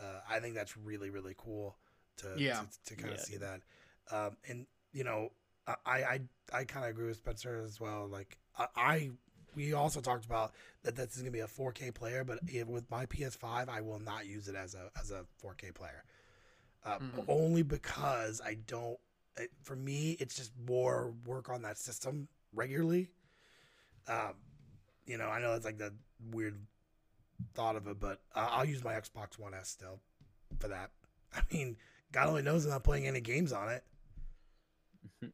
Uh, I think that's really really cool to Yeah. to, to kind of Yeah. see that. Um, and you know, I I I kind of agree with Spencer as well. Like I, I we also talked about that this is gonna be a 4K player, but with my PS5, I will not use it as a as a 4K player. Uh, Mhm. Only because I don't. It, for me, it's just more work on that system regularly. Um, you know, I know it's like the weird thought of it, but uh, I'll use my Xbox One S still for that. I mean, God only knows I'm not playing any games on it.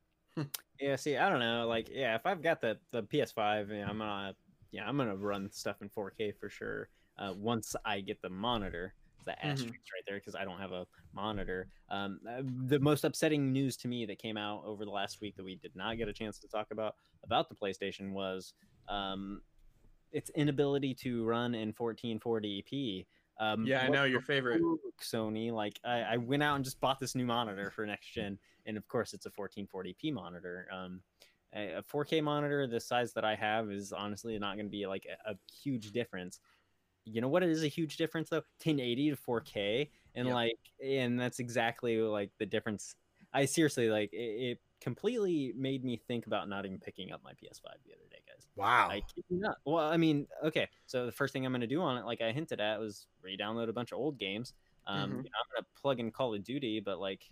Yeah, see, I don't know. Like, yeah, if I've got the the PS5, yeah, I'm gonna, yeah, I'm gonna run stuff in 4K for sure. Uh, once I get the monitor, the that Mhm. asterisk right there because I don't have a monitor. Um, uh, the most upsetting news to me that came out over the last week that we did not get a chance to talk about about the PlayStation was um, its inability to run in 1440p. Um, Yeah, I know your favorite. Sony. Like, I, I went out and just bought this new monitor for next gen, and of course, it's a 1440p monitor. Um, a, a 4K monitor the size that I have is honestly not going to be like a, a huge difference. You know what? It is a huge difference though. 1080 to 4K, and Yep. like, and that's exactly like the difference. I seriously like it, it. Completely made me think about not even picking up my PS5 the other day, guys. Wow. I not. Well, I mean, okay. So the first thing I'm going to do on it, like I hinted at, was re-download a bunch of old games. Um, Mhm. you know, I'm going to plug in Call of Duty, but like,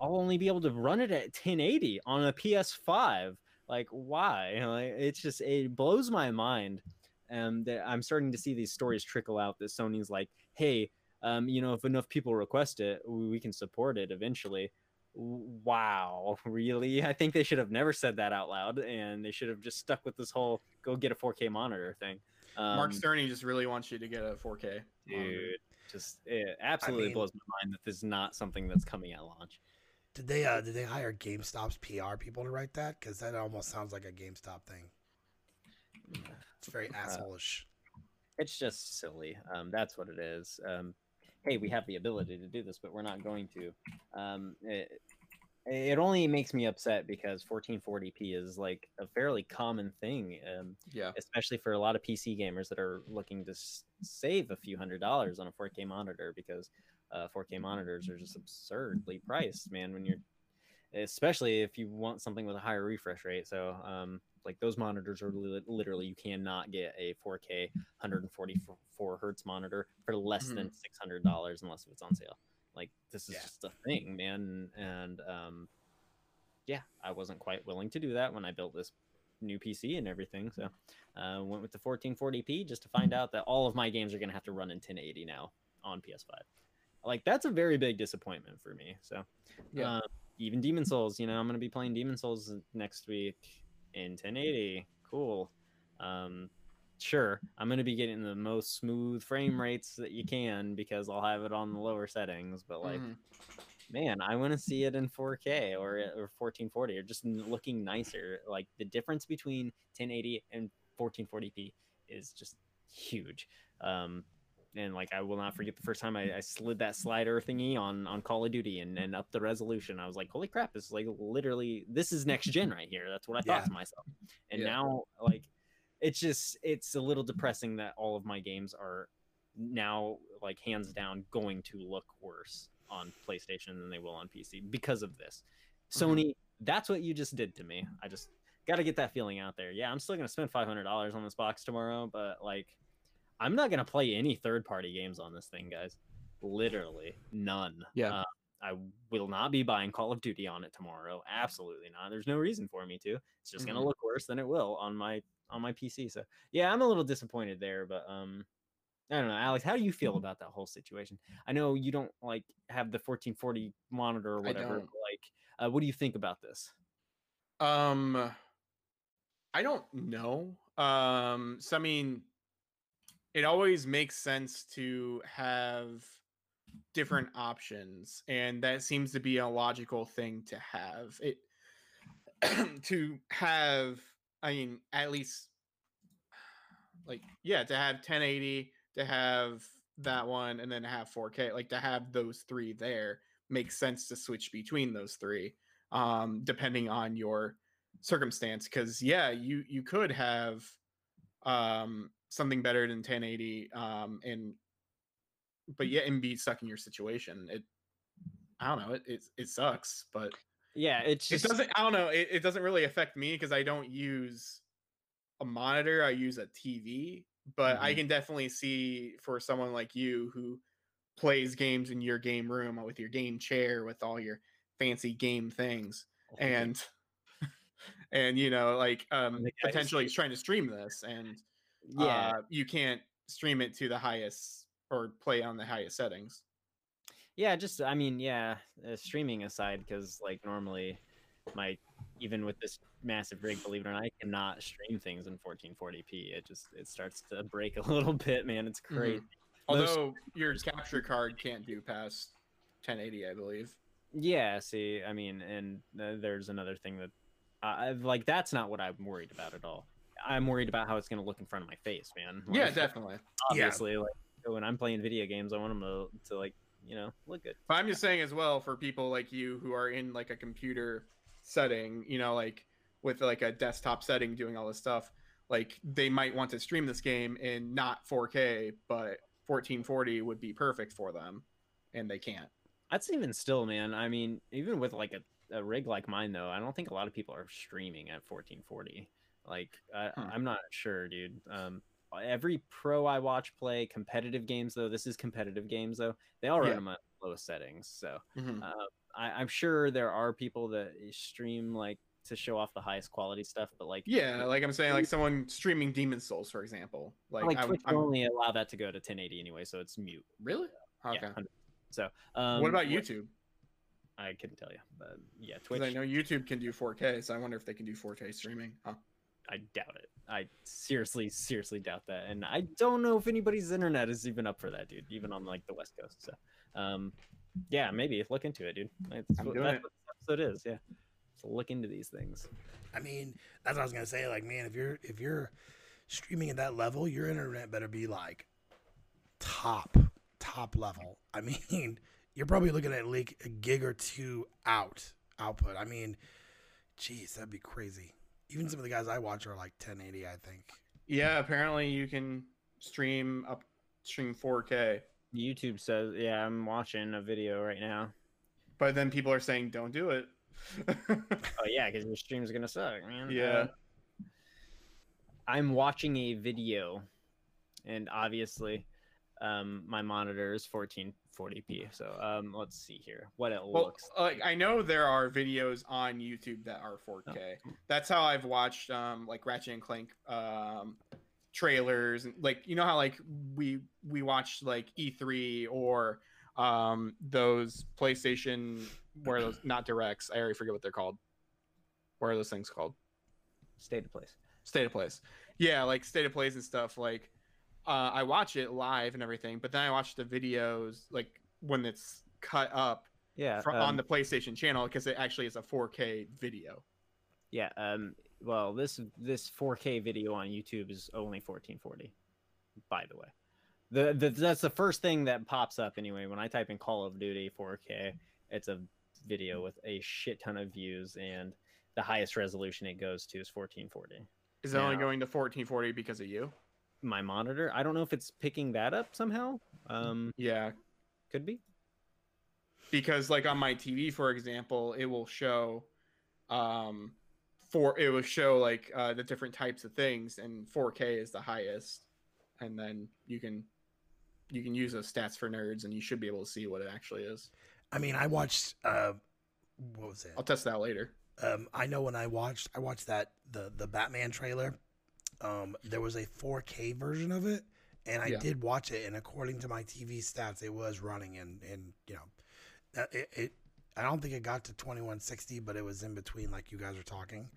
I'll only be able to run it at 1080 on a PS5. Like, why? You know, like, it's just it blows my mind. Um, that I'm starting to see these stories trickle out that Sony's like, hey, um, you know, if enough people request it, we can support it eventually. W- Wow, really? I think they should have never said that out loud, and they should have just stuck with this whole "go get a 4K monitor" thing. Um, Mark Cerny just really wants you to get a 4K. monitor. dude, just it absolutely mean- blows my mind that this is not something that's coming at launch. Did they uh did they hire GameStop's PR people to write that? Because that almost sounds like a GameStop thing. It's very Uh, assholeish. It's just silly. Um, that's what it is. Um, hey, we have the ability to do this, but we're not going to. Um, it, it only makes me upset because 1440p is like a fairly common thing. Um, Yeah. especially for a lot of PC gamers that are looking to s- save a few hundred dollars on a 4K monitor because uh, 4K monitors are just absurdly priced, man. When you're, especially if you want something with a higher refresh rate. So, um, like those monitors are li- literally you cannot get a 4K 144 hertz monitor for less than six hundred dollars unless it's on sale. Like this is Yeah. just a thing, man. And um, yeah, I wasn't quite willing to do that when I built this new PC and everything. So uh, went with the 1440p just to find out that all of my games are going to have to run in 1080 now on PS5. Like that's a very big disappointment for me. So Yeah. uh, even Demon Souls, you know, I'm going to be playing Demon Souls next week in 1080. Cool. Um, sure, I'm going to be getting the most smooth frame rates that you can because I'll have it on the lower settings. But like, Mhm. man, I want to see it in 4K or or 1440 or just looking nicer. Like the difference between 1080 and 1440p is just huge. Um, and like I will not forget the first time I, I slid that slider thingy on on Call of Duty and and up the resolution. I was like, holy crap! This is like literally this is next gen right here. That's what I thought Yeah. to myself. And Yeah. now like it's just it's a little depressing that all of my games are now like hands down going to look worse on PlayStation than they will on PC because of this. Mhm. Sony, that's what you just did to me. I just got to get that feeling out there. Yeah, I'm still going to spend $500 on this box tomorrow, but like I'm not going to play any third-party games on this thing, guys. Literally none. Yeah. Uh, I will not be buying Call of Duty on it tomorrow. Absolutely not. There's no reason for me to. It's just going Mhm. to look worse than it will on my on my PC. So, yeah, I'm a little disappointed there, but um I don't know, Alex. How do you feel about that whole situation? I know you don't like have the 1440 monitor or whatever. like, uh, what do you think about this? Um, I don't know. Um, so I mean, it always makes sense to have different options, and that seems to be a logical thing to have. It to have, I mean, at least like yeah, to have 1080, to have that one, and then have 4K, like to have those three there makes sense to switch between those three um depending on your circumstance because yeah you you could have um something better than 1080 um and but yeah and be stuck in your situation it i don't know it it, it sucks but Yeah, it's it just doesn't i don't know it, it doesn't really affect me because i don't use a monitor i use a tv but i Mhm. can definitely see for someone like you who plays games in your game room with your game chair with all your fancy game things and and you know like um potentially trying to stream this and yeah, uh, you can't stream it to the highest or play on the highest settings yeah. Just I mean, yeah. Uh, streaming aside, because like normally, my even with this massive rig, believe it or not, I cannot stream things in 1440p. It just it starts to break a little bit, man. It's crazy. Although your capture card can't do past 1080, I believe. Yeah, see, I mean, and uh, there's another thing that like that's not what I'm worried about at all. I'm worried about how it's going to look in front of my face, man. Yeah, definitely. obviously, like when I'm playing video games, I want them to, to like you know look good. But I'm just saying as well for people like you who are in like a computer setting, you know, like with like a desktop setting doing all this stuff, like they might want to stream this game in not 4K, but 1440 would be perfect for them, and they can't. That's even still, man. I mean, even with like a, a rig like mine, though, I don't think a lot of people are streaming at 1440. Like, I, Hmm. I'm not sure, dude. Um, every pro I watch play competitive games, though. This is competitive games, though. They all run Yeah. them at low settings. So Mhm. uh, I, I'm sure there are people that stream like to show off the highest quality stuff, but like, Yeah, like I'm saying, like someone streaming Demon Souls, for example. Like, like I'm, Twitch I'm- only allow that to go to 1080 anyway, so it's mute. really okay. Yeah, So, um, what about YouTube? I couldn't tell you, but yeah, Because Twitch. I know YouTube can do 4K, so I wonder if they can do 4K streaming. Huh. I doubt it. I seriously, seriously doubt that, and I don't know if anybody's internet is even up for that, dude. Even on like the West Coast. So, um, yeah, maybe look into it, dude. That's, I'm what, doing that's it. what this episode is. Yeah, so look into these things. I mean, that's what I was gonna say. Like, man, if you're if you're streaming at that level, your internet better be like top top level. I mean, you're probably looking at like a gig or two out output. I mean, geez, that'd be crazy. Even some of the guys I watch are like 1080. I think. Yeah, apparently you can stream up stream 4K, YouTube says, yeah, I'm watching a video right now. but then people are saying don't do it. Oh yeah, because your stream's gonna suck, man. Yeah. Uh, I'm watching a video, and obviously, um, my monitor is 1440p. So um, let's see here what it well, looks. like I know there are videos on YouTube that are 4K. That's how I've watched um like Ratchet and Clank um trailers and like you know how like we we watched like E3 or um those PlayStation where those not directs I already forget what they're called. What are those things called? State of Plays. State of Plays. Yeah, like State of Plays and stuff. Like, uh, I watch it live and everything, but then I watch the videos like when it's cut up Yeah. fr- um, on the PlayStation channel because it actually is a 4K video. Yeah. Um. Well, this this 4K video on YouTube is only 1440. By the way, the, the that's the first thing that pops up anyway when I type in Call of Duty 4K. It's a video with a shit ton of views, and the highest resolution it goes to is 1440. Is it only going to 1440 because of you? My monitor, I don't know if it's picking that up somehow. Um, Yeah, could be. because like on my TV, for example, it will show, um, for it will show like uh, the different types of things, and 4K is the highest, and then you can you can use those stats for nerds, and you should be able to see what it actually is. I mean, I watched. Uh, what was it? I'll test that later. Um, I know when I watched, I watched that the the Batman trailer. Um, there was a 4K version of it, and I Yeah. did watch it. And according to my TV stats, it was running, and and you know, it, it. I don't think it got to 2160, but it was in between, like you guys are talking,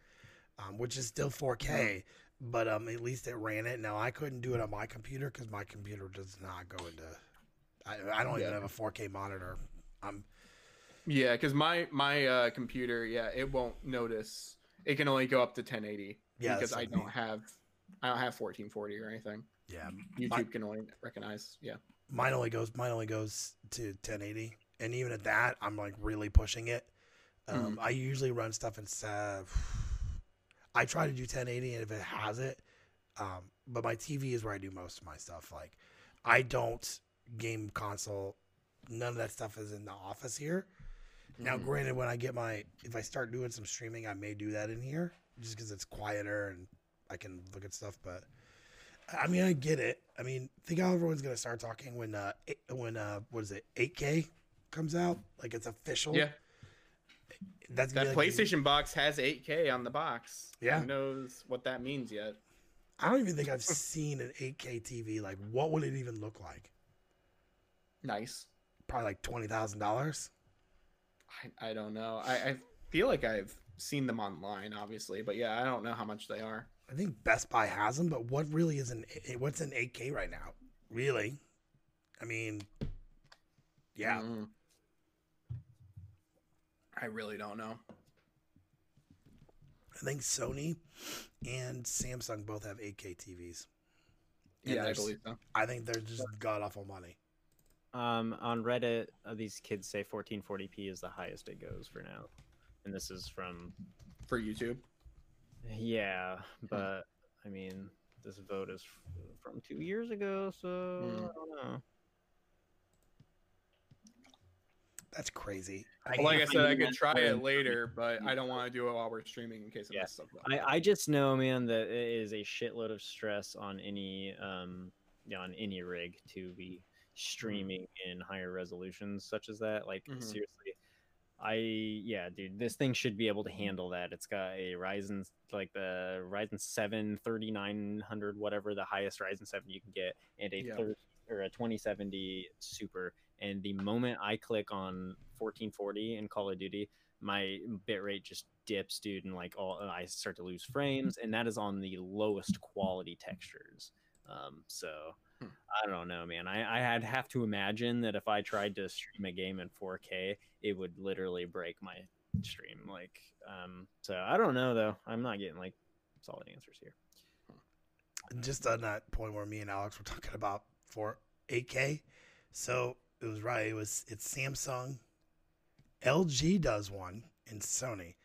um, which is still 4K. But um, at least it ran it. Now I couldn't do it on my computer because my computer does not go into. I, I don't even have a 4K monitor. I'm Yeah, because my my uh, computer, yeah, it won't notice. It can only go up to 1080 Yeah, because that's I what I don't have I don't have 1440 or anything. yeah. YouTube My- can only recognize. Yeah. mine only goes mine only goes to 1080 and even at that i'm like really pushing it um, i usually run stuff in uh, i try to do 1080 and if it has it um, but my tv is where i do most of my stuff like i don't game console none of that stuff is in the office here now Mhm. granted when i get my if i start doing some streaming i may do that in here just because it's quieter and i can look at stuff but I mean, I get it. I mean, think how everyone's gonna start talking when uh eight- when uh what is it 8K comes out? Like it's official. Yeah, that's that like PlayStation box has 8K on the box. Yeah. Who knows what that means yet? I don't even think I've seen an 8K TV. Like, what would it even look like? Nice. Probably like twenty thousand dollars. I, I don't know. I, I feel like I've seen them online, obviously, but yeah, I don't know how much they are. I think Best Buy has them, but what really is an what's an 8K right now? Really? I mean, yeah. Mm. I really don't know. I think Sony and Samsung both have 8K TVs. And Yeah, I believe so. I think they're just god awful money. Um, on Reddit, uh, these kids say 1440p is the highest it goes for now, and this is from For YouTube. Yeah, but I mean this vote is f- from two years ago, so Hmm. I don't know. That's crazy. I like I said, I find could try it later, but I don't want to do it while we're streaming in case I Yeah. mess stuff up. I, I just know, man, that it is a shitload of stress on any um on any rig to be streaming in higher resolutions such as that. Like Mhm. seriously, I yeah, dude, this thing should be able to handle that. It's got a Ryzen like the Ryzen 7 3900 whatever the highest Ryzen 7 you can get and a Yeah. 30 or a 2070 super and the moment I click on 1440 in Call of Duty my bitrate just dips, dude, and like all I start to lose frames, and that is on the lowest quality textures. Um, so Hmm. I don't know, man. I I had have to imagine that if I tried to stream a game in 4K, it would literally break my stream. Like, um, so I don't know though. I'm not getting like solid answers here. just on that point where me and Alex were talking about for 8K. So it was right. It was it's Samsung, LG does one, and Sony,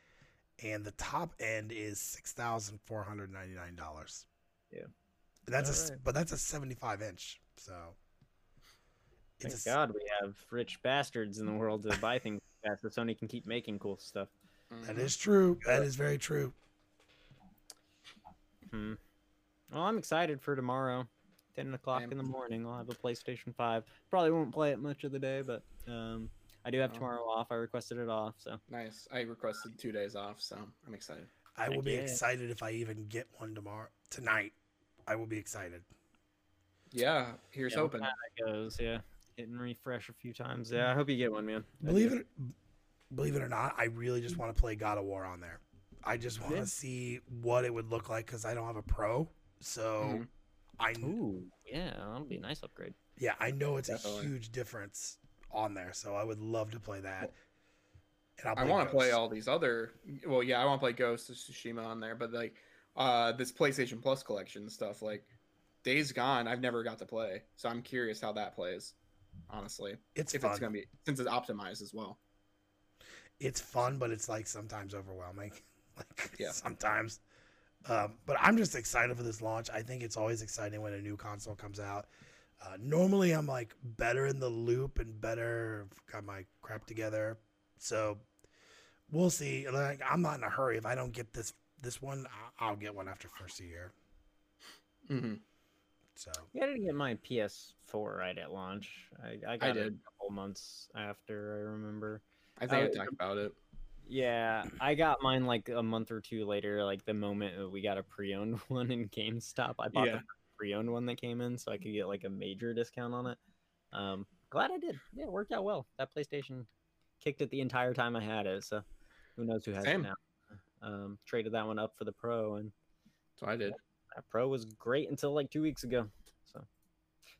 and the top end is six thousand four hundred ninety nine dollars. Yeah. That's a Alright. but that's a seventy five inch. So Thank it's a, God we have rich bastards in the world to buy things fast, so Sony can keep making cool stuff. that Mhm. true. That is very true. Hmm. Well, I'm excited for tomorrow. 10 o'clock in the morning, I'll have a PlayStation 5. Probably won't play it much of the day, but um, I do have Oh. tomorrow off. I requested it off, so. nice. I requested two days off, so I'm excited. I will Heck be yeah. excited if I even get one tomorrow tonight. I will be excited. Yeah, here's Yeah, hoping. that goes, yeah. Hit and refresh a few times. Yeah, I hope you get one, man. I Believe do. it, believe it or not, I really just want to play God of War on there. I just want to Yeah. see what it would look like because I don't have a pro. So Mhm. I Ooh, yeah, that'll be a nice upgrade. yeah I know it's Definitely. a huge difference on there. So I would love to play that. And I'll I want to play all these other. Well, yeah, I want to play Ghost of Tsushima on there, but like uh this PlayStation Plus collection stuff, like Days Gone, I've never got to play, so I'm curious how that plays. Honestly, It's if fun. it's gonna be since it's optimized as well. it's fun, but it's like sometimes overwhelming. Like Yeah. sometimes. Um, but I'm just excited for this launch. I think it's always exciting when a new console comes out. Uh, normally, I'm like better in the loop and better got my crap together. So we'll see. Like I'm not in a hurry. If I don't get this this one, I- I'll get one after first year. Mm-hmm. So You didn't get my PS4 right at launch. I, I got it did. a couple months after, I remember. I think I Uh, talked about it. Yeah, I got mine like a month or two later, like the moment that we got a pre-owned one in GameStop. I bought Yeah. the pre-owned one that came in, so I could get like a major discount on it. Um, glad I did. Yeah, it worked out well. That PlayStation kicked it the entire time I had it, so who knows who has Same. it now. Um, traded that one up for the Pro, and So I did. that Pro was great until like two weeks ago. So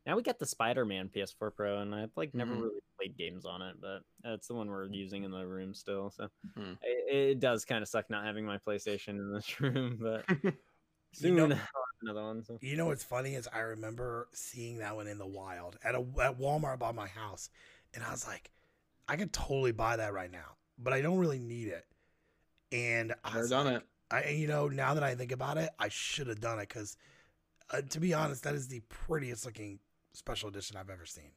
now we got the Spider-Man PS4 Pro, and I've like never Mhm. really played games on it, but that's the one we're using in the room still. So Hmm. it, it does kind of suck not having my PlayStation in this room, but You soon know- another one. So. You know what's funny is I remember seeing that one in the wild at a at Walmart by my house, and I was like, I could totally buy that right now, but I don't really need it. And I Never done like- it. I you know now that I think about it, I should have done it because, uh, to be honest, that is the prettiest looking special edition I've ever seen.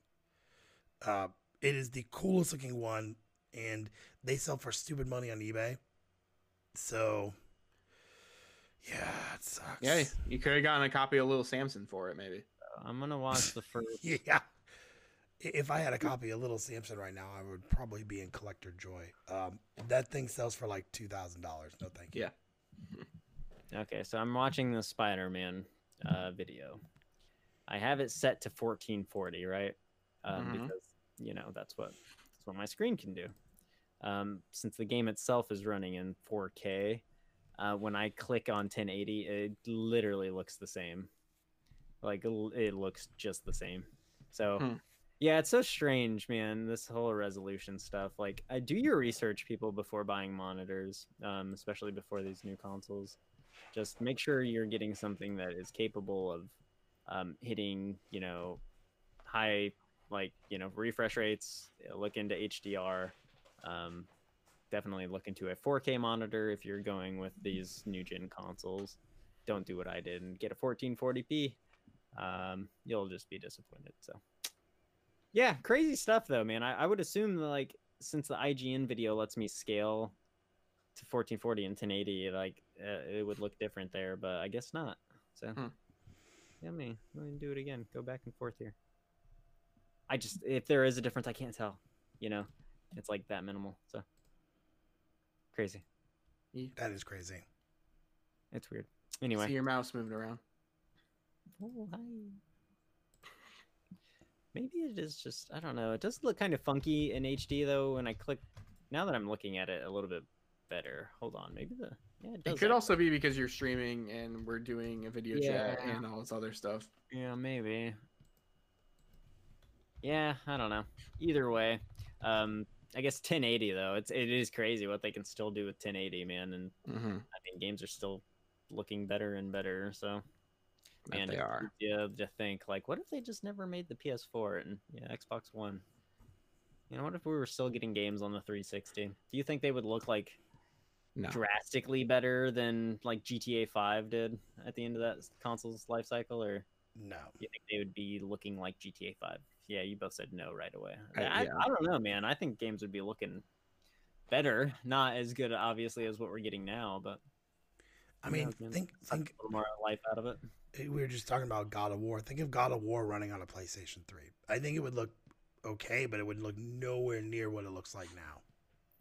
Uh, it is the coolest looking one, and they sell for stupid money on eBay. So, yeah, it sucks. Yeah, you could have gotten a copy of Little Samson for it, maybe. I'm gonna watch the first. Yeah. I- If I had a copy of Little Samson right now, I would probably be in collector joy. Um, that thing sells for like two thousand dollars. No, thank you. Yeah. Okay, so I'm watching the Spider-Man uh, video. I have it set to 1440, right? Um, Mhm. Because you know that's what that's what my screen can do. um, since the game itself is running in 4K, uh, when I click on 1080, it literally looks the same. Like it it looks just the same. So, Hmm. Yeah, it's so strange, man. This whole resolution stuff. Like, I do your research, people, before buying monitors, um, especially before these new consoles. Just make sure you're getting something that is capable of um, hitting, you know, high like you know refresh rates. Look into HDR. Um, definitely look into a 4K monitor if you're going with these new gen consoles. Don't do what I did and get a 1440p. Um, you'll just be disappointed. So, yeah, crazy stuff though, man. I, I would assume that, like since the IGN video lets me scale to 1440 and 1080, like uh, it would look different there, but I guess not. So, Hmm. yeah, me, let me do it again. Go back and forth here. I just if there is a difference, I can't tell. You know, it's like that minimal. So crazy. That is crazy. It's weird. Anyway. See your mouse moving around. Oh, hi. Maybe it is just I don't know. It does look kind of funky in HD though when I click. Now that I'm looking at it a little bit better. Hold on, maybe the yeah it. It could also be because you're streaming and we're doing a video chat and all this other stuff. Yeah, maybe. Yeah, I don't know. Either way, um, I guess 1080 though. It's it is crazy what they can still do with 1080, man. And Mm-hmm. I mean, games are still looking better and better. So and they are. Yeah, to think like, what if they just never made the PS4 and yeah, Xbox One? You know, what if we were still getting games on the 360? Do you think they would look like No. drastically better than like GTA 5 did at the end of that console's life cycle, or No. you think they would be looking like GTA 5? Yeah, you both said no right away. I- I, yeah. I don't know, man. I think games would be looking better, not as good, obviously, as what we're getting now, but I mean, knows, man? think think a little more life out of it. We were just talking about God of War. Think of God of War running on a PlayStation 3. I think it would look okay, but it would look nowhere near what it looks like now.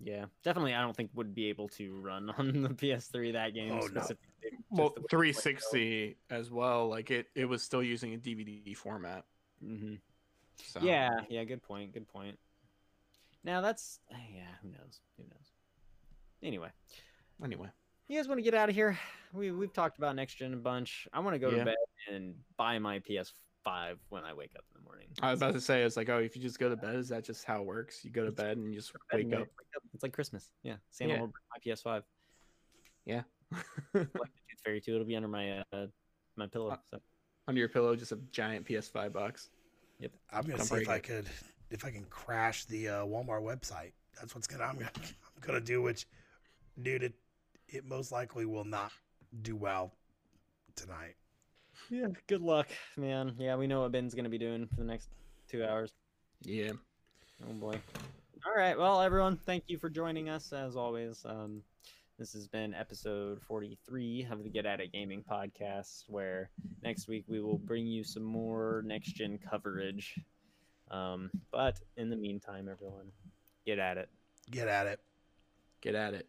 Yeah, definitely. I don't think would be able to run on the PS3 that game Oh, no. specifically. just Well, the way it 360 as well. Like it, it was still using a DVD format. played. Mhm. So Yeah, yeah. Good point. Good point. Now that's yeah. Who knows? Who knows? Anyway, Anyway, you guys want to get out of here? We we've talked about next gen a bunch. I want to go Yeah. to bed and buy my PS5 when I wake up in the morning. I was about to say, it's like, oh, if you just go to bed, is that just how it works? You go to It's- bed and you just wake and up. wake up. It's like Christmas. Yeah, Santa Yeah. will bring my PS5. Yeah. Like the Tooth Fairy too. It'll be under my uh, my pillow. Uh, So Under your pillow, just a giant PS5 box. Yep. I'm gonna Come see if break I could if I can crash the uh, Walmart website. That's what's gonna I'm gonna I'm gonna do. Which, dude, it it most likely will not do well tonight. yeah. Good luck, man. Yeah, we know what Ben's gonna be doing for the next two hours. Yeah. Oh boy. All right. Well, everyone, thank you for joining us as always. Um, this has been episode 43 of the Get At It Gaming podcast, where next week we will bring you some more next gen coverage. Um, but in the meantime, everyone, get at it. Get at it. Get at it.